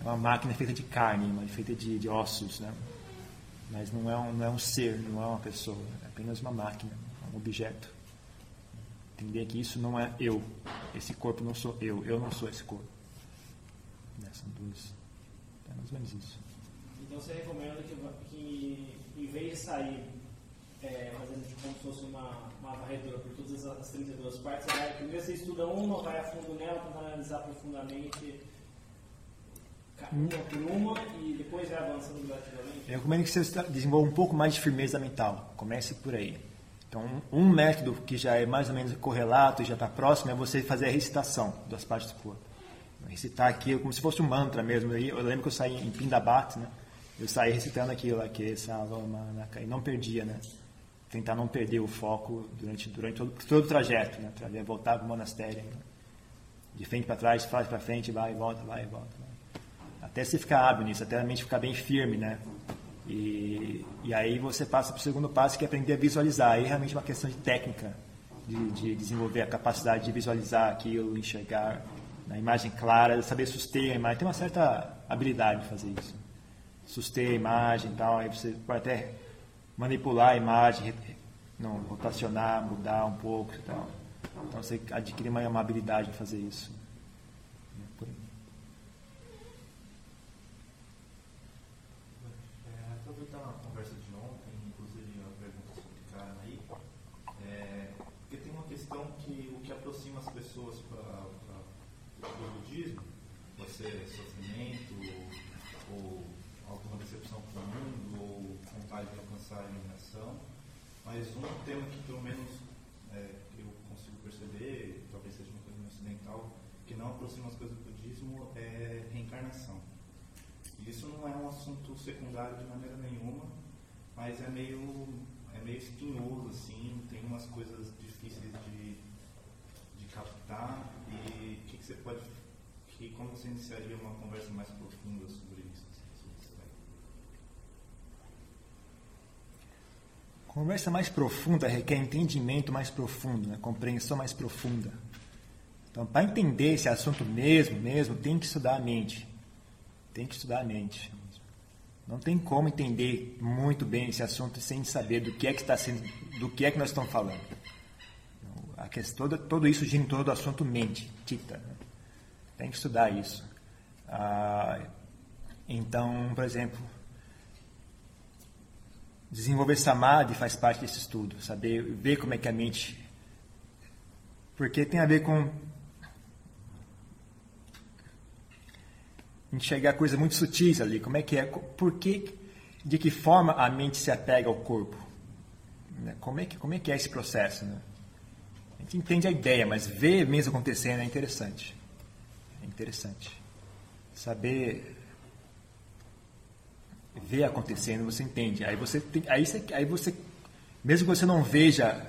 É uma máquina feita de carne, feita de, de ossos, né? Mas não é, um, não é um ser, não é uma pessoa, é apenas uma máquina, um objeto. Entender que isso não é eu, esse corpo não sou eu, eu não sou esse corpo. Né? São duas. É mais ou menos isso. Então você recomenda que, que em vez de sair é, fazendo tipo, como se fosse uma, uma varredura por todas as 32 partes, primeiro você estuda uma, vai a fundo nela, tenta analisar profundamente uma por uma e depois vai avançando gradativamente? Eu recomendo que você desenvolva um pouco mais de firmeza mental. Comece por aí. Então, um método que já é mais ou menos correlato e já está próximo é você fazer a recitação das partes do corpo. Recitar aquilo como se fosse um mantra mesmo. Eu lembro que eu saí em Pindabat, né? Eu saí recitando aquilo aqui, e não perdia, né? tentar não perder o foco durante, durante todo, todo o trajeto, né? voltar para o monastério. Né? De frente para trás, de trás para frente, vai e volta, vai e volta. Vai. Até você ficar hábil nisso, até a mente ficar bem firme, né? E, e aí você passa para o segundo passo, que é aprender a visualizar. Aí é realmente uma questão de técnica, de, de desenvolver a capacidade de visualizar aquilo, enxergar na imagem clara, saber suster a imagem. Tem uma certa habilidade de fazer isso. Suster a imagem e tal, aí você pode até manipular a imagem, não, rotacionar, mudar um pouco e tal. Então você adquire uma, uma habilidade em fazer isso. ser sofrimento, ou alguma decepção com o mundo, ou vontade de alcançar a iluminação. Mas um tema que pelo menos é, eu consigo perceber, talvez seja uma coisa ocidental, que não aproxima as coisas do budismo é reencarnação. E isso não é um assunto secundário de maneira nenhuma, mas é meio, é meio espinhoso, assim, tem umas coisas difíceis de, de captar. E o que, que você pode. Que, como você iniciaria uma conversa mais profunda sobre isso? Conversa mais profunda requer entendimento mais profundo, né? compreensão mais profunda. Então, para entender esse assunto mesmo, mesmo, tem que estudar a mente. Tem que estudar a mente. Não tem como entender muito bem esse assunto sem saber do que é que está sendo, do que é que nós estamos falando. A questão, todo, todo isso gira em torno do assunto mente, tita. Né? Tem que estudar isso. Ah, então, por exemplo, desenvolver samadhi faz parte desse estudo, saber ver como é que a mente, porque tem a ver com enxergar coisas muito sutis ali, como é que é, por que, de que forma a mente se apega ao corpo, né? como é que como é que é esse processo, né? A gente entende a ideia, mas ver mesmo acontecendo é interessante, é interessante, saber ver acontecendo, você entende, aí você tem, aí você, aí você mesmo que você não veja,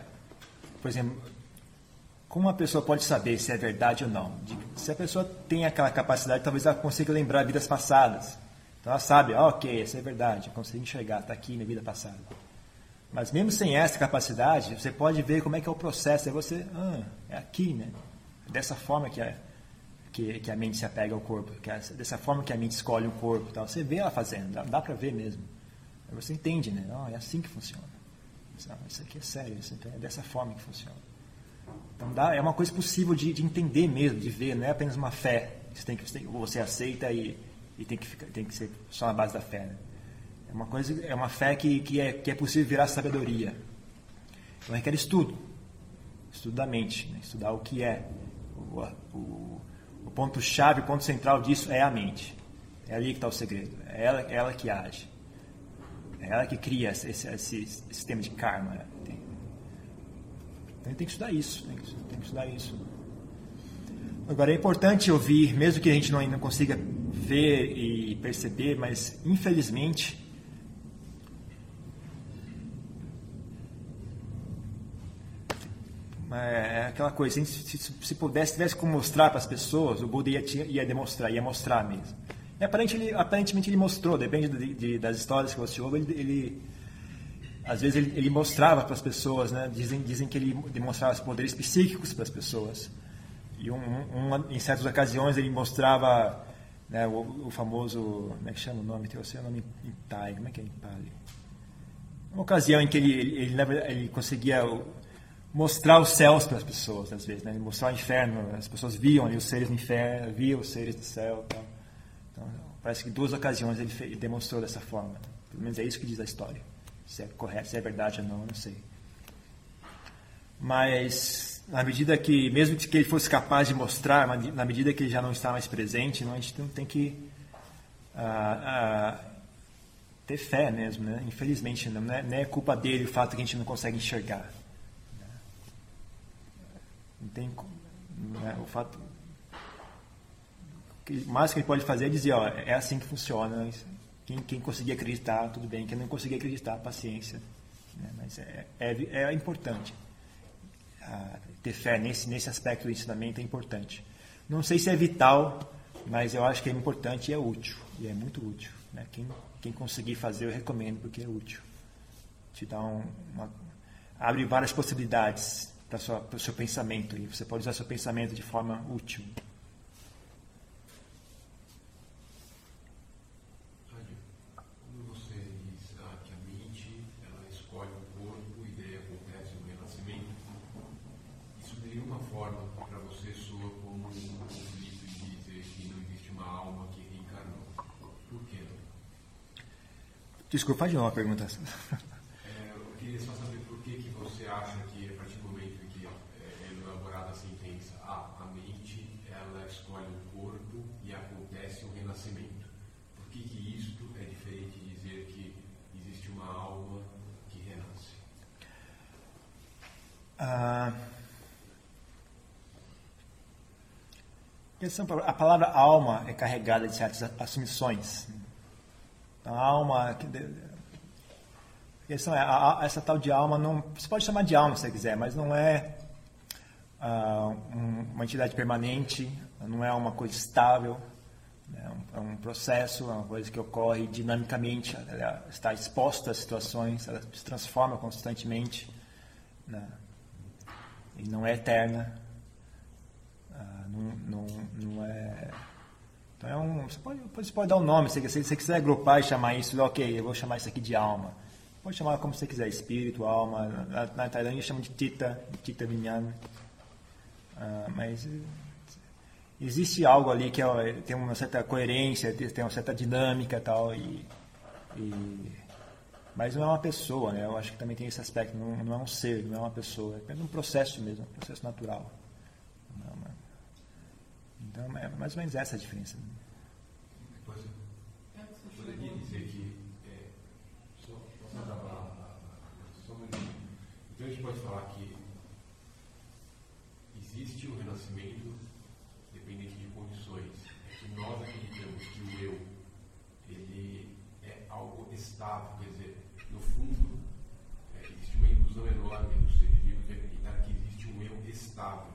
por exemplo, como uma pessoa pode saber se é verdade ou não? Se a pessoa tem aquela capacidade, talvez ela consiga lembrar vidas passadas. Então ela sabe, ah, ok, isso é verdade, eu consigo enxergar, está aqui na vida passada. Mas mesmo sem essa capacidade, você pode ver como é que é o processo. É você, ah, é aqui, né? Dessa forma que, é, que, que a mente se apega ao corpo, que é dessa forma que a mente escolhe o corpo. Tal. Você vê ela fazendo, dá, dá para ver mesmo. Aí você entende, né? É assim que funciona. Isso aqui é sério, isso é dessa forma que funciona. Então dá, é uma coisa possível de, de, entender mesmo, de ver, não é apenas uma fé. Você, tem que, você aceita e, e tem, que ficar, tem que ser só na base da fé. Né? É uma coisa, é uma fé que, que, é, que é possível virar sabedoria. Então requer estudo, estudo da mente, né? estudar o que é. O, o, o ponto chave, o ponto central disso é a mente. É ali que está o segredo. É ela, é ela que age. É ela que cria esse, esse, esse sistema de karma. Né? Então tem que estudar isso, tem que, tem que estudar isso. Agora é importante ouvir, mesmo que a gente não, não consiga ver e perceber, mas infelizmente é aquela coisa, se, se, se pudesse, tivesse como mostrar para as pessoas, o Buda ia, ia demonstrar, ia mostrar mesmo. E aparentemente ele, aparentemente ele mostrou, depende de, de, das histórias que você ouve, ele, ele às vezes ele, ele mostrava para as pessoas, né? Dizem, dizem que ele demonstrava os poderes psíquicos para as pessoas. E um, um, em certas ocasiões ele mostrava né, o, o, famoso, como é que chama o nome? Tem o seu nome em Thai, como é que é em? Uma ocasião em que ele, ele, ele, ele conseguia mostrar os céus para as pessoas, às vezes, né? Ele mostrava o inferno, as pessoas viam ali os seres do inferno, viam os seres do céu. Então, então parece que duas ocasiões ele, demonstrou dessa forma. Pelo menos é isso que diz a história. Se é correto, se é verdade ou não, eu não sei. Mas, na medida que, mesmo que ele fosse capaz de mostrar, na medida que ele já não está mais presente, a gente tem que ah, ah, ter fé mesmo. Né? Infelizmente, não é, não é culpa dele o fato que a gente não consegue enxergar. Não tem né? o fato o mais que ele pode fazer é dizer, ó, é assim que funciona, quem, quem conseguir acreditar, tudo bem. Quem não conseguir acreditar, paciência. Né? Mas é, é, é importante. Ah, ter fé nesse, nesse aspecto do ensinamento é importante. Não sei se é vital, mas eu acho que é importante e é útil. E é muito útil. Né? Quem, quem conseguir fazer, eu recomendo, porque é útil. Te dá um, uma, abre várias possibilidades para o seu pensamento. E você pode usar seu pensamento de forma útil. Desculpa, faz de novo a pergunta. Ah, é a palavra alma é carregada de certas assumições. Então, a alma. A questão é, a, a, essa tal de alma não. Você pode chamar de alma se você quiser, mas não é ah, um, uma entidade permanente, não é uma coisa estável. Né, é um processo, é uma coisa que ocorre dinamicamente, ela está exposta a situações, ela se transforma constantemente. Né? E não é eterna não, não, não é. Então é um. Você pode, você pode dar um nome, se você, quiser agrupar e chamar isso, ok, eu vou chamar isso aqui de alma. Pode chamar como você quiser, espírito, alma. Na, na Tailândia chamam de Tita, Tita Vinyan. Uh, mas existe algo ali que é, tem uma certa coerência, tem uma certa dinâmica tal. E, e, mas não é uma pessoa, né? Eu acho que também tem esse aspecto. Não, não é um ser, não é uma pessoa. É um processo mesmo, um processo natural. Então é mais ou menos essa a diferença. Eu poderia dizer que, é, só, só, só um então a gente pode falar que existe o renascimento dependente de condições. É que nós acreditamos que o eu ele é algo estável, quer dizer, no fundo é, existe uma ilusão enorme no ser de acreditar que existe um eu estável.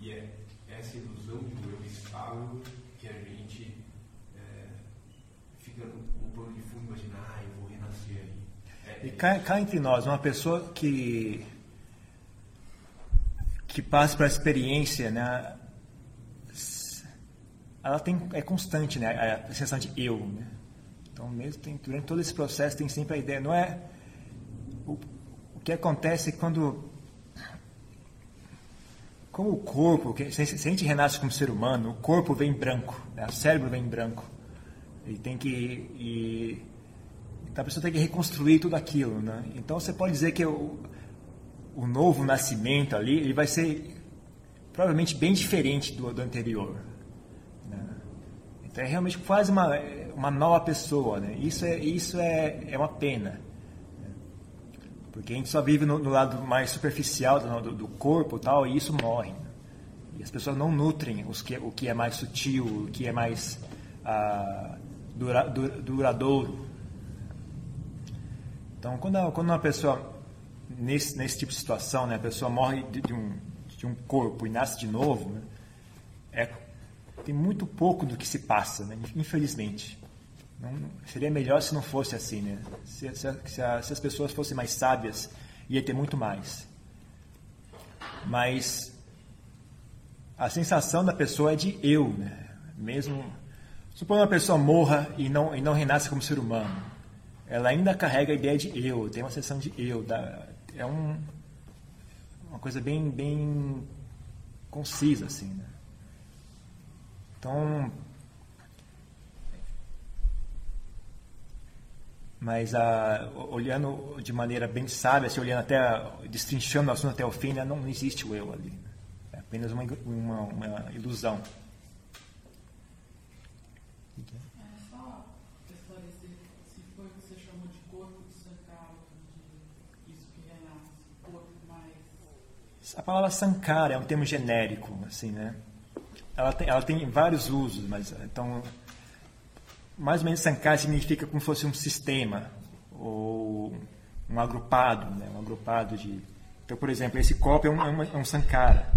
E é essa ilusão de eu estável que a gente é, fica no plano de fundo imaginar, ah, eu vou renascer aí. É, e cá, cá, entre nós, uma pessoa que que passa para a experiência, né, ela tem é constante, né, a sensação de eu, né? Então, mesmo tem, durante todo esse processo tem sempre a ideia, não é o, o que acontece quando como o corpo, se a gente renasce como ser humano, o corpo vem branco, né? o cérebro vem branco. E tem que. E, então a pessoa tem que reconstruir tudo aquilo. Né? Então você pode dizer que o, o novo nascimento ali ele vai ser provavelmente bem diferente do, do anterior. Né? Então é realmente quase uma, uma nova pessoa. Né? Isso, é, isso é, é uma pena. Porque a gente só vive no, no lado mais superficial do, do, corpo tal, e isso morre. E as pessoas não nutrem os que, o que é mais sutil, o que é mais ah, dura, duradouro. Então, quando, quando uma pessoa, nesse, nesse tipo de situação, né, a pessoa morre de, de, um, de um corpo e nasce de novo, né, é, tem muito pouco do que se passa, né, infelizmente. Não, seria melhor se não fosse assim, né? Se, se, se, a, se, as pessoas fossem mais sábias, ia ter muito mais. Mas a sensação da pessoa é de eu, né? Mesmo supondo uma pessoa morra e não e não renasce como ser humano, ela ainda carrega a ideia de eu, tem uma sensação de eu, da, é um, uma coisa bem bem concisa assim, né? Então mas ah, olhando de maneira bem sábia, assim, olhando até, destrinchando o assunto até o fim, né, não, existe o eu ali. Né? É apenas uma, uma, uma ilusão. A palavra sankara é um termo genérico, assim, né? Ela tem, ela tem vários usos, mas então mais ou menos Sankara significa como se fosse um sistema ou um agrupado, né? um agrupado de. Então, por exemplo, esse copo é um, é um Sankara,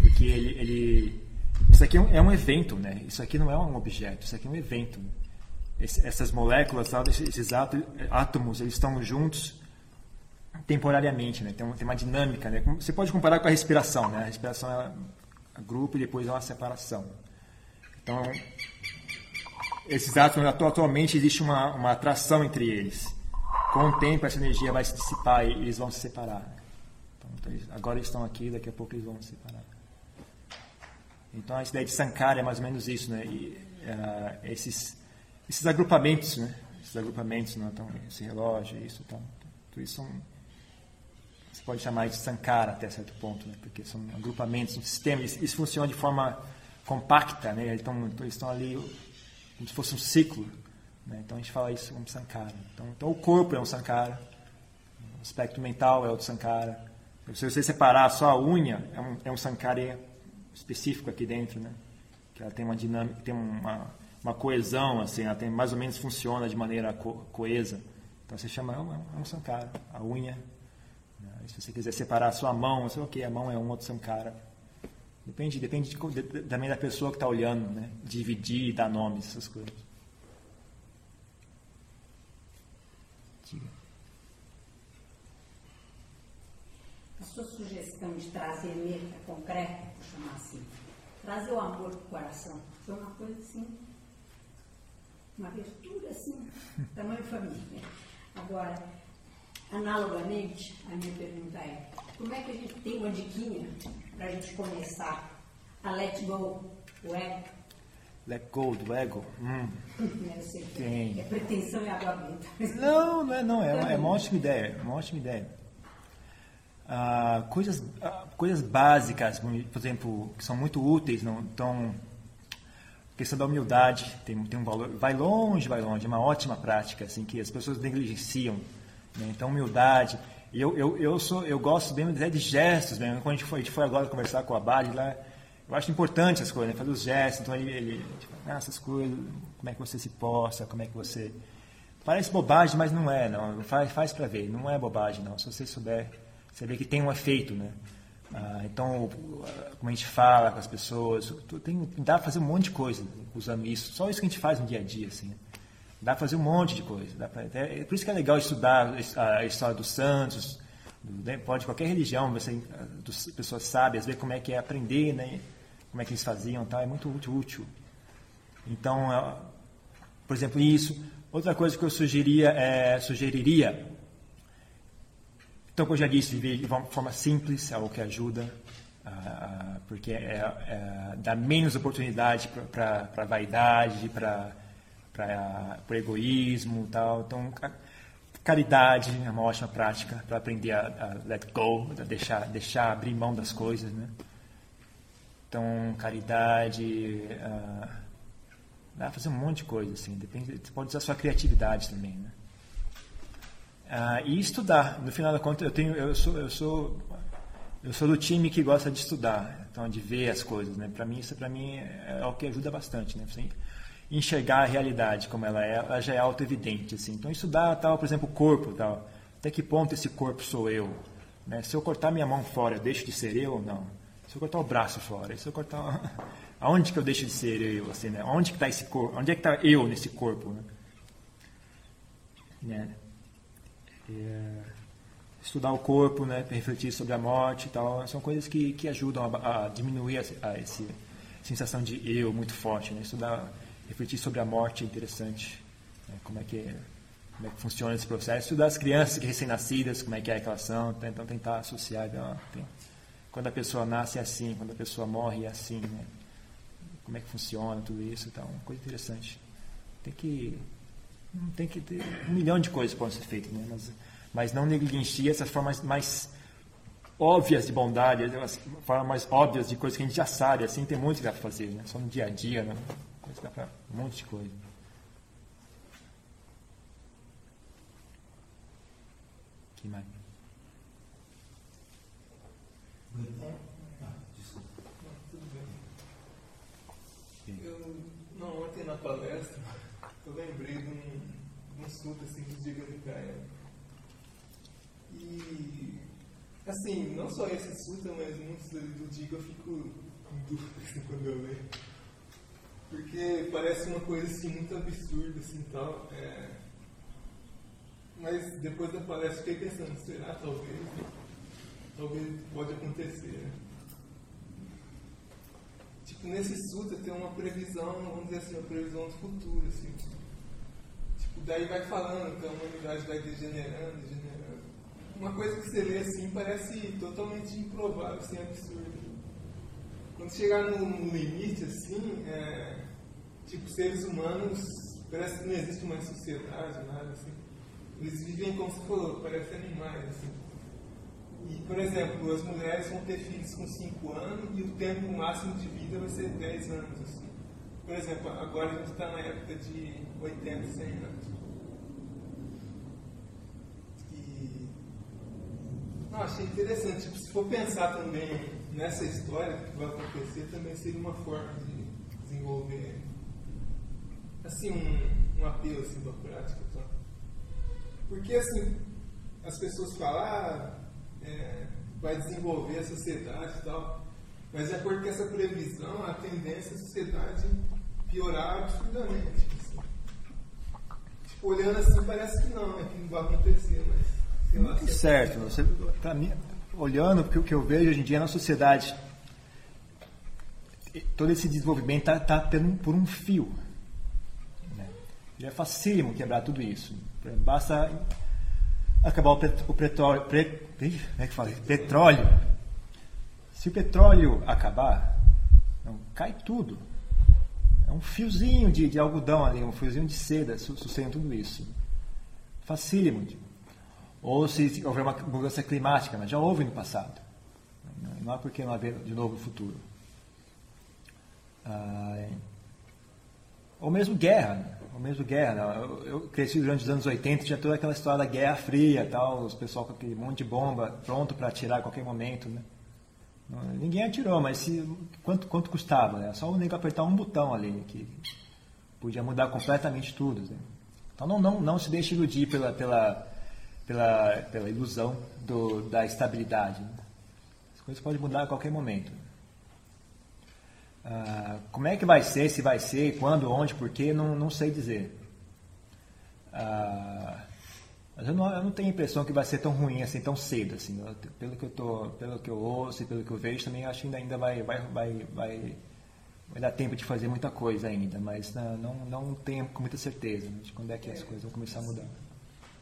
porque ele, ele isso aqui é um, é um, evento, né? Isso aqui não é um objeto, isso aqui é um evento. Esse, essas moléculas, esses átomos, eles estão juntos temporariamente, né? Tem, uma, tem uma dinâmica, né? Você pode comparar com a respiração, né? A respiração é grupo e depois é uma separação. Então, esses átomos, atualmente existe uma, uma atração entre eles. Com o tempo, essa energia vai se dissipar e eles vão se separar. Então, agora eles estão aqui, daqui a pouco eles vão se separar. Então, a ideia de Sankara é mais ou menos isso, né? E, uh, esses, esses agrupamentos, né? Esses agrupamentos, né? então, esse relógio, isso, então, tudo isso são você pode chamar de Sankara até certo ponto, né? porque são agrupamentos, um sistema, isso, isso funciona de forma compacta, né? Então, eles estão ali como se fosse um ciclo. Né? Então a gente fala isso como Sankara. Então, então o corpo é um Sankara, o aspecto mental é outro Sankara. Se você separar só a unha, é um, é um Sankara específico aqui dentro. Né? ela tem uma dinâmica, tem uma, uma coesão, assim, ela tem mais ou menos funciona de maneira co coesa. Então você chama, é um, é um Sankara, a unha. Né? Se você quiser separar a sua mão, você, ok, a mão é um outro Sankara. Depende, depende de, de, também da pessoa que está olhando, né? Dividir, dar nomes, essas coisas. A sua sugestão de trazer meta concreta, vou chamar assim, trazer o amor para o coração, foi uma coisa assim, uma abertura assim, tamanho família. Agora, analogamente, a minha pergunta é, como é que a gente tem uma diquinha para a gente começar a let go o ego? Let go do ego? Hum. Eu sei que Tem. é pretensão e água benta. Não, não é não, é, uma- é uma ótima ideia, uma ótima ideia. Ah, coisas, ah, coisas básicas, por exemplo, que são muito úteis, não então a questão da humildade tem, tem um valor, vai longe, vai longe, é uma ótima prática, assim, que as pessoas negligenciam. né? Então, humildade. E Eu, eu, eu, sou, eu gosto mesmo de gestos, mesmo. quando a gente foi, a gente foi agora conversar com a Bali lá, eu acho importante as coisas, né? fazer os gestos, então ele, ele tipo, ah, essas coisas, como é que você se posta, como é que você... Parece bobagem, mas não é, não. Faz, faz para ver, não é bobagem, não. Se você souber, você vê que tem um efeito, né? Ah, então, como a gente fala com as pessoas, tem, dá para fazer um monte de coisa usando isso. Só isso que a gente faz no dia a dia, assim. Dá para fazer um monte de coisa. Dá pra, é, é por isso que é legal estudar a história dos santos, do- né, pode qualquer religião, você, dos, pessoas sábias, ver como é que é aprender, né? Como é que eles faziam, tá? É muito útil. Então, ah, por exemplo, isso. Outra coisa que eu sugeria, é, sugeriria, então, como eu já disse, viver de forma simples é o que ajuda, porque é, é, dá menos oportunidade para vaidade, para o egoísmo e tal. Então, ca- caridade é uma ótima prática para aprender a, a let go, a deixar, deixar abrir mão das coisas, né? Então, caridade, ah, dá para fazer um monte de coisa, assim. Depende, você pode usar sua criatividade também, né? Ah, e estudar. No final da conta, eu tenho, eu sou, eu sou, eu sou do time que gosta de estudar, então de ver as coisas, né? Para mim isso, para mim é o que ajuda bastante, né? Você enxergar a realidade como ela é, ela já é auto-evidente, assim. Então estudar, tal, por exemplo, o corpo, tal. Até que ponto esse corpo sou eu? Né? Se eu cortar minha mão fora, deixo de ser eu ou não? Se eu cortar o braço fora, se eu cortar, aonde que eu deixo de ser eu, assim, né? Onde que está esse corpo? Onde é que está eu nesse corpo, né? né? É, estudar o corpo, né, refletir sobre a morte e tal, são coisas que, que ajudam a, a diminuir a, a essa sensação de eu muito forte, né? Estudar, refletir sobre a morte é interessante, né? como é que como é que funciona esse processo, estudar as crianças que recém-nascidas, como é que é aquela ação, então tentar associar, ó, tem- quando a pessoa nasce é assim, quando a pessoa morre é assim, né? Como é que funciona tudo isso, então, uma coisa interessante. Tem que tem que ter um milhão de coisas podem ser feitas, né? mas, mas não negligenciar essas formas mais óbvias de bondade, as formas mais óbvias de coisas que a gente já sabe, assim tem muito que dá para fazer, né? só no dia a dia, né? Que dá para um monte de coisa. Que mais? Tudo bem. Eu, não, ontem na palestra, eu lembrei de um, de um assunto assim Diga Nikaya. E, assim, não só esse assunto, mas muitos do Diga eu fico em dúvida assim, quando eu leio. Porque parece uma coisa assim muito absurda assim tal. É, mas depois da palestra fiquei pensando, será talvez? Talvez pode acontecer. né? Tipo, nesse sutra tem uma previsão, vamos dizer assim, uma previsão do futuro, assim. Tipo, daí vai falando que a humanidade vai degenerando, degenerando. Uma coisa que você lê assim parece totalmente improvável, assim, absurdo. Quando chegar no limite, assim, é, tipo, seres humanos, parece que não existe mais sociedade, nada, assim. Eles vivem como se falou, parecem animais, assim. E, por exemplo, as mulheres vão ter filhos com 5 anos e o tempo máximo de vida vai ser 10 anos. Assim. Por exemplo, agora a gente está na época de 80, 100 anos. E. Não, achei interessante. Tipo, se for pensar também nessa história que vai acontecer, também seria uma forma de desenvolver assim um, um apelo assim a prática. Tá? Porque assim, as pessoas falam, ah, é, vai desenvolver a sociedade e tal, mas de acordo com essa previsão, a tendência é a sociedade piorar absurdamente. Assim. Tipo, olhando assim parece que não, né, que não vai acontecer, mas lá. Muito certo. Você, pra mim, olhando o que eu vejo hoje em dia na sociedade, todo esse desenvolvimento está tá por um fio. Né? Já é facílimo quebrar tudo isso. Basta acabar o, o petróleo, pre, como é que fala? petróleo. Se o petróleo acabar, não, cai tudo. É um fiozinho de, de algodão ali, um fiozinho de seda, sustenta tudo isso. Facílimo. Ou se houver uma mudança climática, mas já houve no passado. Não há por que não haver de novo no futuro. Ah, ou mesmo guerra. Ou mesmo guerra. Né? Eu, eu, cresci durante os anos 80, tinha toda aquela história da Guerra Fria, tal, os pessoal com aquele monte de bomba pronto para atirar a qualquer momento. Né? Ninguém atirou, mas se, quanto, quanto custava? Né? Só o nego apertar um botão ali, que podia mudar completamente tudo. Né? Então não, não, não se deixe iludir pela, pela, pela, pela ilusão do, da estabilidade. Né? As coisas podem mudar a qualquer momento. Ah, como é que vai ser, se vai ser, quando, onde, porquê, não, não sei dizer. Ah, mas eu não, eu não, tenho a impressão que vai ser tão ruim assim, tão cedo. Assim, eu, pelo, que eu tô, pelo que eu ouço e pelo que eu vejo, também acho que ainda, vai, vai, vai, vai, vai dar tempo de fazer muita coisa ainda, mas não, não, não tenho com muita certeza né, de quando é que as coisas vão começar a mudar.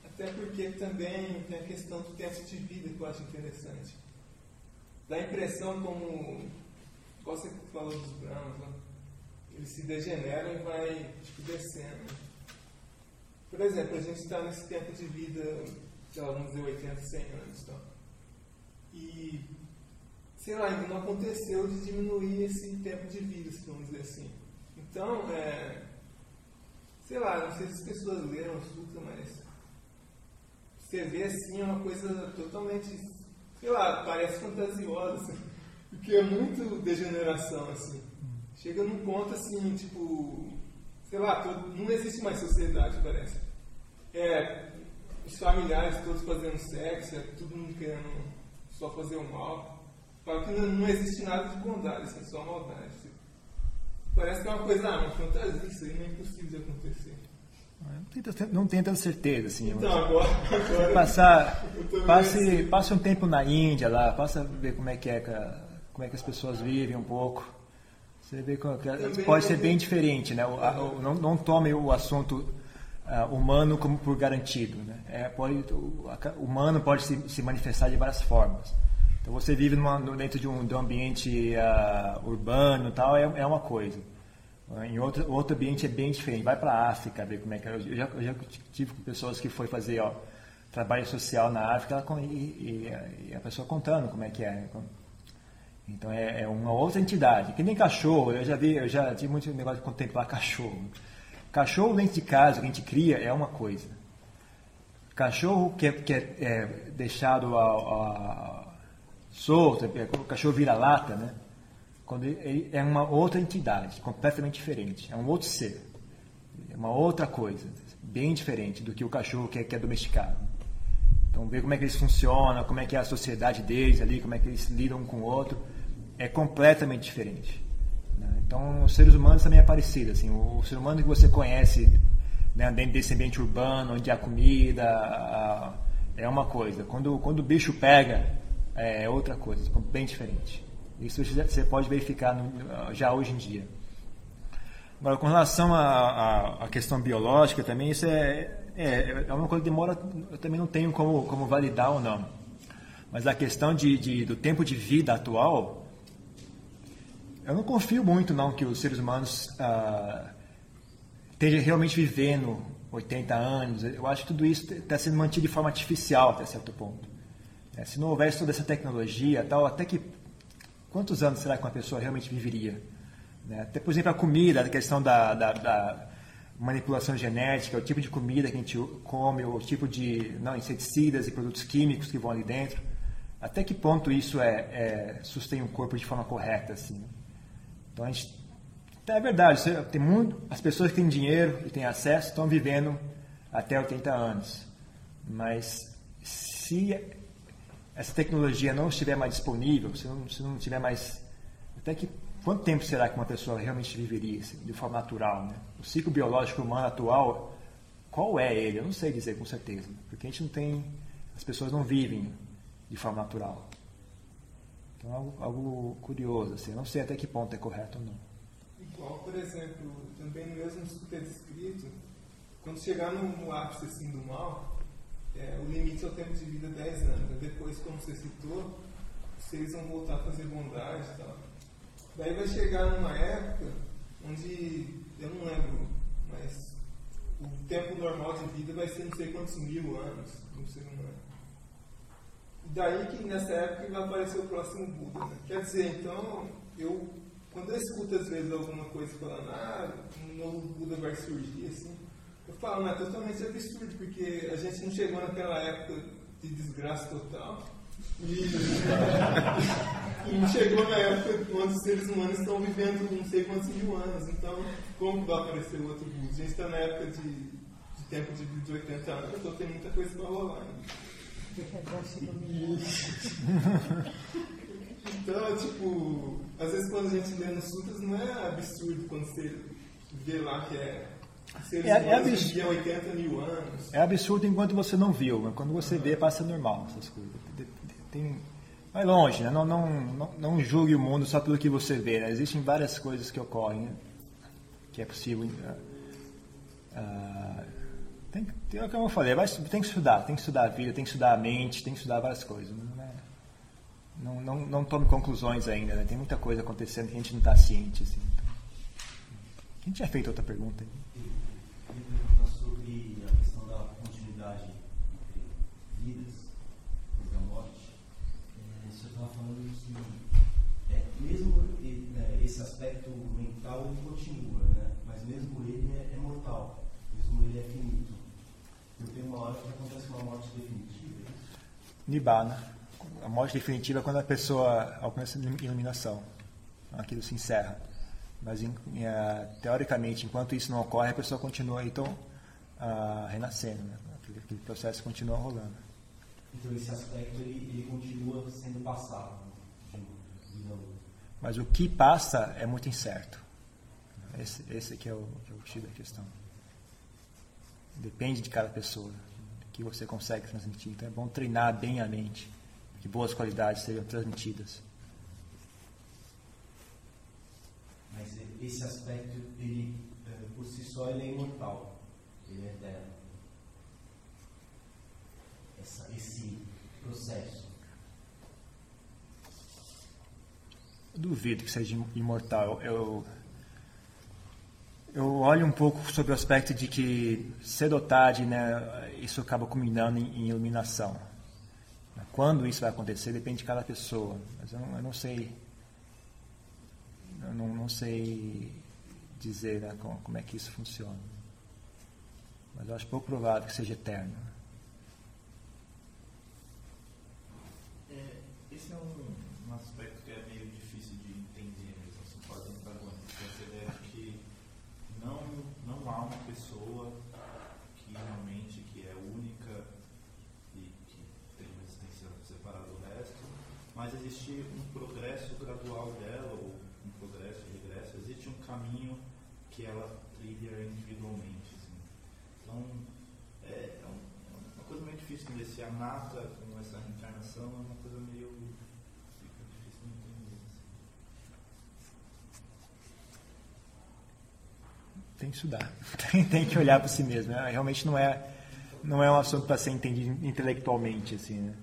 Até porque também tem a questão do tempo de vida que eu acho interessante. Dá a impressão como você falou dos brahmas, né? eles se degeneram e vai tipo, descendo. Por exemplo, a gente está nesse tempo de vida, sei lá, vamos dizer 80, 100 anos. Então. E, sei lá, ainda não aconteceu de diminuir esse tempo de vida, vamos dizer assim. Então, é, sei lá, não sei se as pessoas leram o Sutra, mas você vê assim é uma coisa totalmente, sei lá, parece fantasiosa. Porque é muito degeneração, assim. Chega num ponto assim, tipo, sei lá, todo, não existe mais sociedade, parece. É, os familiares todos fazendo sexo, é todo mundo querendo só fazer o mal. Fala que não, não existe nada de bondade, assim, só maldade. Parece que é uma coisa, ah, uma fantasia, isso aí não é impossível de acontecer. Não tem tanta certeza, assim. Então, agora, agora passar, passe, assim. passe um tempo na Índia lá, passa ver como é que é como é que as pessoas vivem um pouco. Você vê que pode ser bem diferente, né? Não, não tome o assunto uh, humano como por garantido, né? É, pode, o humano pode se, se, manifestar de várias formas. Então você vive numa, dentro de um, de um ambiente uh, urbano, tal, é, é uma coisa. Em outro, outro ambiente é bem diferente. Vai para a África ver como é que é. Eu já, eu já tive com pessoas que foi fazer ó, trabalho social na África ela, e, e, e, a pessoa contando como é que é. Então é, é, uma outra entidade. Que nem cachorro, eu já vi, eu já tive muito negócio de contemplar cachorro. Cachorro dentro de casa que a gente cria é uma coisa. Cachorro que é, que é, é deixado a, a, solto, é, o cachorro vira lata, né? Quando ele é uma outra entidade, completamente diferente. É um outro ser. É uma outra coisa, bem diferente do que o cachorro que é, que é domesticado. Então, ver como é que eles funcionam, como é que é a sociedade deles ali, como é que eles lidam um com o outro é completamente diferente. Né? Então, os seres humanos também é parecido. Assim, o ser humano que você conhece né, dentro desse ambiente urbano, onde há comida, é uma coisa. Quando, quando o bicho pega, é outra coisa, bem diferente. Isso você pode verificar no, já hoje em dia. Agora, com relação à questão biológica também, isso é, é, é uma coisa que demora, eu também não tenho como, como validar ou não. Mas a questão de, de, do tempo de vida atual, eu não confio muito não que os seres humanos ah, estejam realmente vivendo 80 anos. Eu acho que tudo isso está sendo mantido de forma artificial até certo ponto. É, se não houvesse toda essa tecnologia, tal, até que quantos anos será que uma pessoa realmente viveria? Né? Até por exemplo a comida, a questão da, da, da, manipulação genética, o tipo de comida que a gente come, o tipo de não inseticidas e produtos químicos que vão ali dentro. Até que ponto isso é, é sustém o corpo de forma correta assim? Então a gente é verdade, tem muito, as pessoas que têm dinheiro e têm acesso estão vivendo até 80 anos. Mas se essa tecnologia não estiver mais disponível, se não, se não tiver mais. Até que. Quanto tempo será que uma pessoa realmente viveria assim, de forma natural? Né? O ciclo biológico humano atual, qual é ele? Eu não sei dizer com certeza. Porque a gente não tem. As pessoas não vivem de forma natural. Então algo, algo curioso. Assim, não sei até que ponto é correto ou não. Igual, por exemplo, também mesmo estudo é descrito, quando chegar no, no ápice assim, do mal, é, o limite é o tempo de vida 10 anos. Depois, como você citou, vocês vão voltar a fazer bondade e tal. Daí vai chegar numa época onde, eu não lembro, mas o tempo normal de vida vai ser não sei quantos mil anos do ser humano. Daí que nessa época vai aparecer o próximo Buda. Né? Quer dizer, então, eu, quando eu escuto às vezes alguma coisa falando, ah, um novo Buda vai surgir, assim, eu falo, não, é totalmente absurdo, porque a gente não chegou naquela época de desgraça total. E, não chegou na época onde os seres humanos estão vivendo não sei quantos mil anos. Então, como vai aparecer outro Buda? A gente está na época de, de tempo de, de 80 anos, então tem muita coisa para rolar. Né? Então, tipo, às vezes quando a gente lê nos sutras não é absurdo quando você vê lá que é É- é absurdo. viviam 80 mil anos. É absurdo enquanto você não viu, mas quando você vê, passa normal essas coisas. Tem, vai longe, né? não, não, não, não julgue o mundo só pelo que você vê. né? Existem várias coisas que ocorrem né? que é possível. ah, tem, é o que eu falei, vai, tem que estudar, tem que estudar a vida, tem que estudar a mente, tem que estudar várias coisas. Não, é- não, não, não tome conclusões ainda, né? tem muita coisa acontecendo que a gente não está ciente. Assim, então. Quem tinha feito outra pergunta? aí? Sobre a questão da continuidade entre vidas, depois da morte. É, o senhor estava falando que é, mesmo e- né, esse aspecto mental ele continua, né? mas mesmo ele é, é mortal, mesmo ele é finito. Tenho uma hora que acontece uma morte definitiva. é? Nibbana. A morte definitiva é quando a pessoa alcança a iluminação. Aquilo se encerra. Mas, em- eh, teoricamente, enquanto isso não ocorre, a pessoa continua então ah, renascendo. Né? Aquele, aquele processo continua rolando. Então esse aspecto ele, ele continua sendo passado de vida a outra. Mas o que passa é muito incerto. Esse, esse que é o, que é o X da questão. Depende de cada pessoa, que você consegue transmitir. Então é bom treinar bem a mente, que boas qualidades sejam transmitidas. Mas esse aspecto, ele, eh, por si só, ele é imortal. Ele é eterno. Essa, esse processo. Duvido que seja imortal. Eu, eu olho um pouco sobre o aspecto de que cedo ou tarde, né, isso acaba culminando em, em iluminação. Quando isso vai acontecer depende de cada pessoa. Mas eu não, eu não sei, eu não, não sei dizer né, como, como é que isso funciona. Mas eu acho pouco provável que seja eterno. É, esse é um, um aspecto que é meio difícil de entender mesmo, assim, fora do antagonista. Essa ideia de que não, não há uma pessoa que realmente que é única e que tem uma existência separada do resto, mas existe um progresso gradual dela, ou um progresso e regresso, existe um caminho que ela trilha individualmente. Assim. Então, é, é um- é uma coisa meio difícil de entender se a nata com essa reencarnação é uma coisa meio. fica difícil de entender. assim. Tem que estudar, tem, tem que olhar para si mesmo. né? Realmente não é, não é um assunto para ser entendido intelectualmente, assim, né?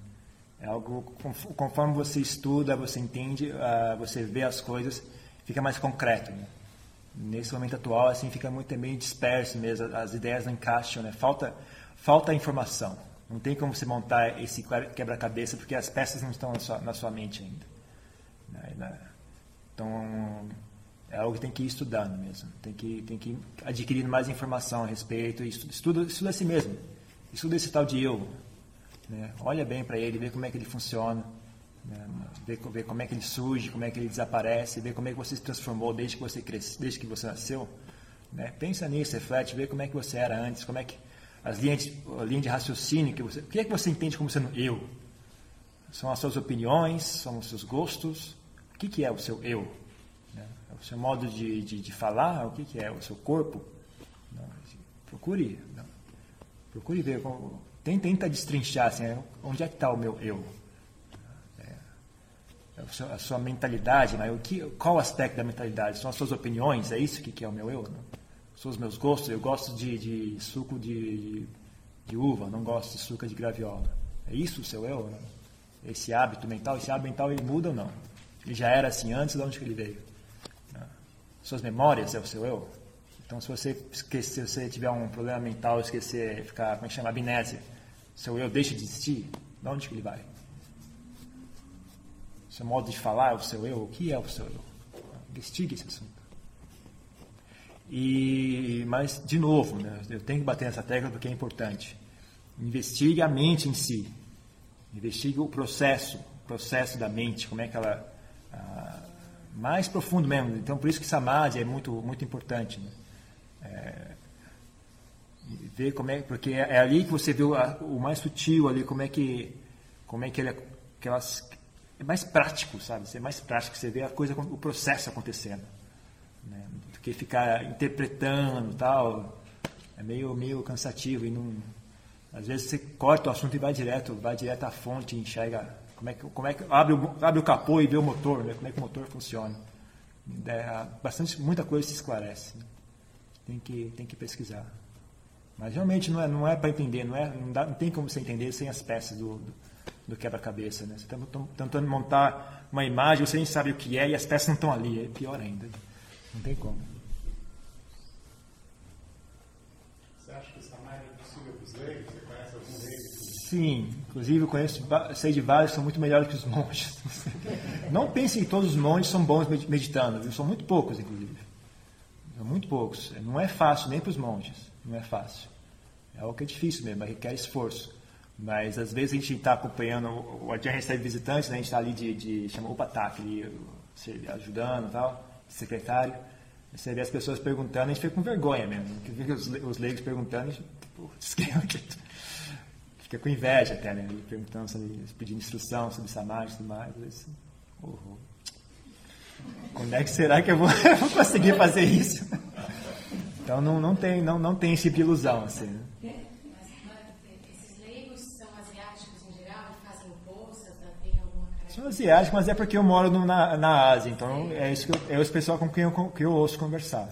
É algo, conf- conforme você estuda, você entende, ah, você vê as coisas, fica mais concreto, né? Nesse momento atual, assim, fica muito é meio disperso mesmo, as ideias não encaixam, né? Falta, falta informação. Não tem como você montar esse quebra-cabeça porque as peças não estão na sua, na sua mente ainda. Né? Então, é algo que tem que ir estudando mesmo. Tem que, tem que ir adquirindo mais informação a respeito. Estuda, estuda, estuda a si mesmo. Estuda esse tal de eu. Né? Olha bem para ele, vê como é que ele funciona. Né? Ver, ver como é que ele surge, como é que ele desaparece, ver como é que você se transformou desde que você cresceu, desde que você nasceu. Né? Pensa nisso, reflete, vê como é que você era antes, como é que as linhas, de, a linha de raciocínio que você, o que é que você entende como sendo eu? São as suas opiniões, são os seus gostos. O que, que é o seu eu? Né? É o seu modo de, de, de falar? O que, que é o seu corpo? Não, procure, não. procure ver. Como, tenta destrinchar assim, onde é que está o meu eu? É a sua mentalidade, mas o que, qual aspecto da mentalidade? São as suas opiniões? É isso que, que é o meu eu? Não? São os meus gostos? Eu gosto de, de suco de, de, de, uva, não gosto de suco de graviola. É isso o seu eu? Esse hábito mental, esse hábito mental ele muda ou não? Ele já era assim antes, de onde que ele veio? Suas memórias é o seu eu? Então, se você esquecer, se você tiver um problema mental, esquecer, ficar, como é que chama, amnésia, seu eu deixa de existir, de onde que ele vai? seu modo de falar, o seu eu, o que é o seu eu? Investigue esse assunto. E, mas, de novo, né, eu tenho que bater nessa tecla porque é importante. Investigue a mente em si. Investigue o processo, o processo da mente, como é que ela... Mais profundo mesmo. Então, por isso que Samadhi é muito, muito importante. Né? É, ver como é, porque é, é ali que você vê o, o, mais sutil ali, como é que, como é que ele, aquelas, é mais prático, sabe? Ser mais prático, você vê a coisa, o processo acontecendo, né? do que ficar interpretando tal. É meio, meio cansativo e não. Às vezes você corta o assunto e vai direto, vai direto à fonte, enxerga como é que, como é que abre o, abre o capô e vê o motor, né? Como é que o motor funciona. É, bastante, muita coisa se esclarece. Né? Tem que, tem que pesquisar. Mas realmente não é, não é para entender, não, é, não, dá, não tem como você entender sem as peças do, do do quebra-cabeça. Né? Você está tentando montar uma imagem, você nem sabe o que é e as peças não estão ali. É pior ainda. Não tem como. Você acha que essa máquina é possível para os leigos? Você conhece algum deles? Sim, inclusive eu conheço, sei de vários que são muito melhores que os monges. Não pense que todos os monges são bons meditando, viu? são muito poucos, inclusive. São muito poucos. Não é fácil nem para os monges, não é fácil. É algo que é difícil mesmo, requer esforço. Mas às vezes a gente está acompanhando, o Adjan recebe visitantes, né? a gente está ali de, de chama UPATAC, ali, ajudando e tal, secretário. Você vê as pessoas perguntando, a gente fica com vergonha mesmo. Os, os leigos perguntando, a gente fica com inveja até, né? Perguntando, sobre, pedindo instrução sobre samadhi e tudo mais. Isso, oh, Quando é que será que eu vou, eu vou conseguir fazer isso? Então não, não, tem, não, não tem esse tipo de ilusão. Assim, né? sou asiático, mas é porque eu moro no, na, na Ásia, então é isso que eu, é esse pessoal com quem eu, que eu ouço conversar.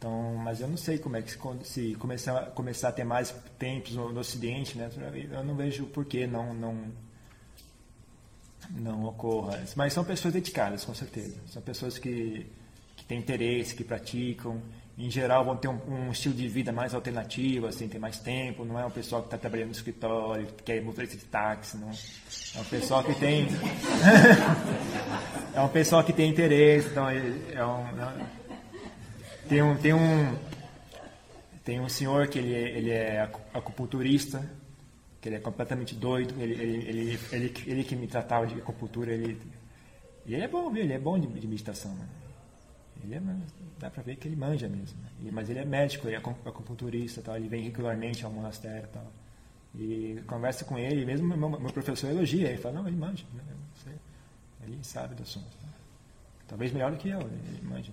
Então, mas eu não sei como é que se, se começar, começar a ter mais templos no, no, Ocidente, né? Eu não vejo por que não, não, não ocorra. Mas são pessoas dedicadas, com certeza. São pessoas que, que têm interesse, que praticam em geral vão ter um, um, estilo de vida mais alternativo, assim, tem mais tempo, não é um pessoal que está trabalhando no escritório, que quer motorista de táxi, não. É um pessoal que tem. é um pessoal que tem interesse, então é, é um. É tem um. Tem um, tem um senhor que ele, ele é acupunturista, que ele é completamente doido, ele, ele, ele, ele, ele que me tratava de acupuntura, ele, ele é bom, viu? Ele é bom de, de meditação. Né? Ele é, dá para ver que ele manja mesmo. Né? Mas ele é médico, ele é acupunturista, tal, ele vem regularmente ao monastério tal. E conversa com ele, mesmo meu, meu professor elogia, ele fala, não, ele manja, né? ele sabe do assunto. Né? Talvez melhor do que eu, ele manja.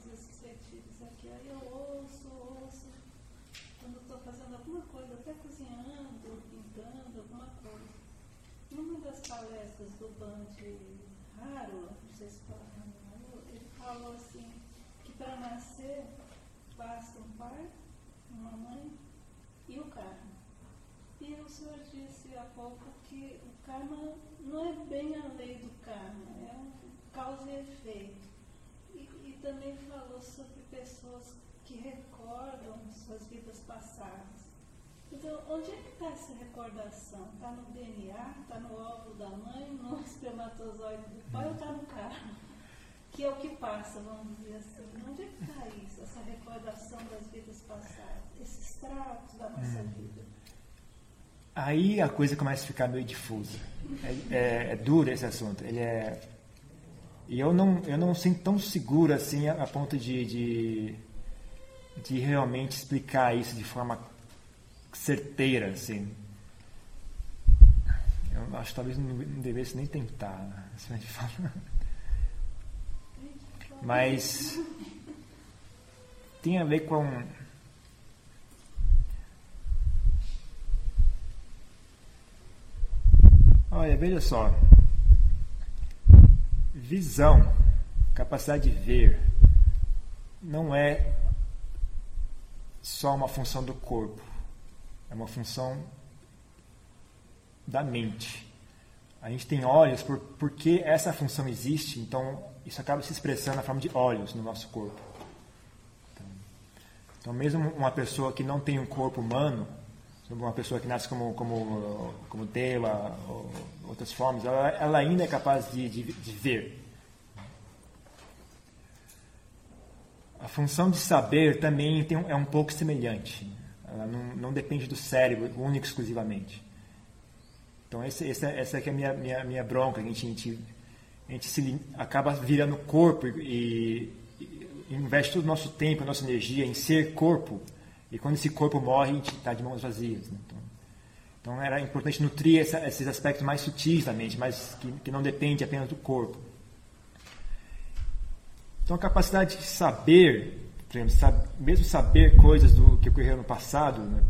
palestras do Bande Raro, não sei se fala ele falou assim, que para nascer basta um pai, uma mãe e o karma. E o senhor disse há pouco que o karma não é bem a lei do karma, é um causa e efeito. E, e também falou sobre pessoas que recordam suas vidas passadas. Então, onde é que está essa recordação? Está no DNA? Está no óvulo da mãe? No espermatozoide do pai ou está no carro? Que é o que passa, vamos dizer assim. Onde é que está isso, essa recordação das vidas passadas? Esses tratos da nossa vida? Aí a coisa começa a ficar meio difusa. É, é, é duro esse assunto. Ele é e eu não eu não sinto tão seguro assim a, a ponto de, de de realmente explicar isso de forma certeira, assim. Eu acho que talvez não, devesse nem tentar, né? se a gente fala. Mas tem a ver com Olha, veja só. Visão, capacidade de ver, não é só uma função do corpo, é uma função da mente. A gente tem olhos por, porque essa função existe, então isso acaba se expressando na forma de olhos no nosso corpo. Então, então mesmo uma pessoa que não tem um corpo humano, uma pessoa que nasce como, como, como ou outras formas, ela, ela ainda é capaz de, de, de ver. A função de saber também tem, é um pouco semelhante. Ela não, não depende do cérebro, único exclusivamente. Então, esse, esse, essa é, a minha, minha, minha bronca. A gente, a gente, a gente se, acaba virando corpo e, e, e investe todo o nosso tempo, a nossa energia em ser corpo. E quando esse corpo morre, a gente está de mãos vazias. Né? Então, então, era importante nutrir essa, esses aspectos mais sutis da mente, mas que, que não depende apenas do corpo. Então, a capacidade de saber, exemplo, mesmo saber coisas do que ocorreu no passado, né,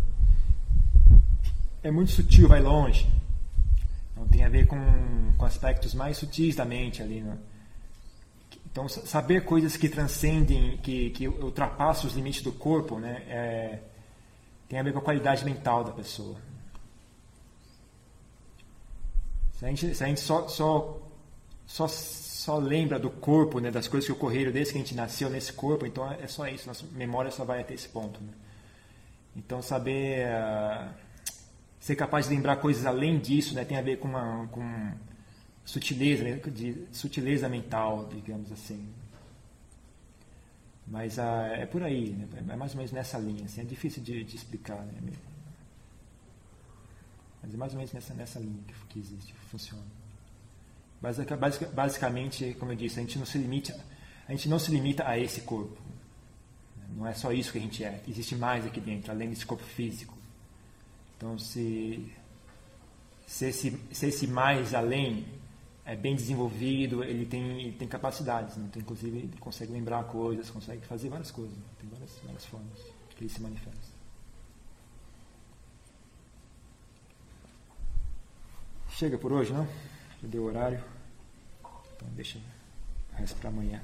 é muito sutil, vai longe. Então, tem a ver com, com aspectos mais sutis da mente ali. Né? Então, saber coisas que transcendem, que, que ultrapassam os limites do corpo, né, é, tem a ver com a qualidade mental da pessoa. Se a gente, se a gente só, só, só só lembra do corpo, né, das coisas que ocorreram desde que a gente nasceu nesse corpo, então é só isso, nossa memória só vai até esse ponto. Né? Então saber uh, ser capaz de lembrar coisas além disso, né, tem a ver com, uma, com sutileza, né, de sutileza mental, digamos assim. Mas uh, é por aí, né, é mais ou menos nessa linha, assim, é difícil de, de explicar, né, mas é mais ou menos nessa, nessa linha que, que existe, que funciona. Basicamente, como eu disse, a gente não se limita, a gente não se limita a esse corpo. Não é só isso que a gente é. Existe mais aqui dentro, além desse corpo físico. Então, se, se, esse, se esse mais além é bem desenvolvido, ele tem, ele tem capacidades. Né? Então, inclusive, ele consegue lembrar coisas, consegue fazer várias coisas. Né? Tem várias, várias formas que ele se manifesta. Chega por hoje, não? Já deu horário. Então deixa resto para amanhã.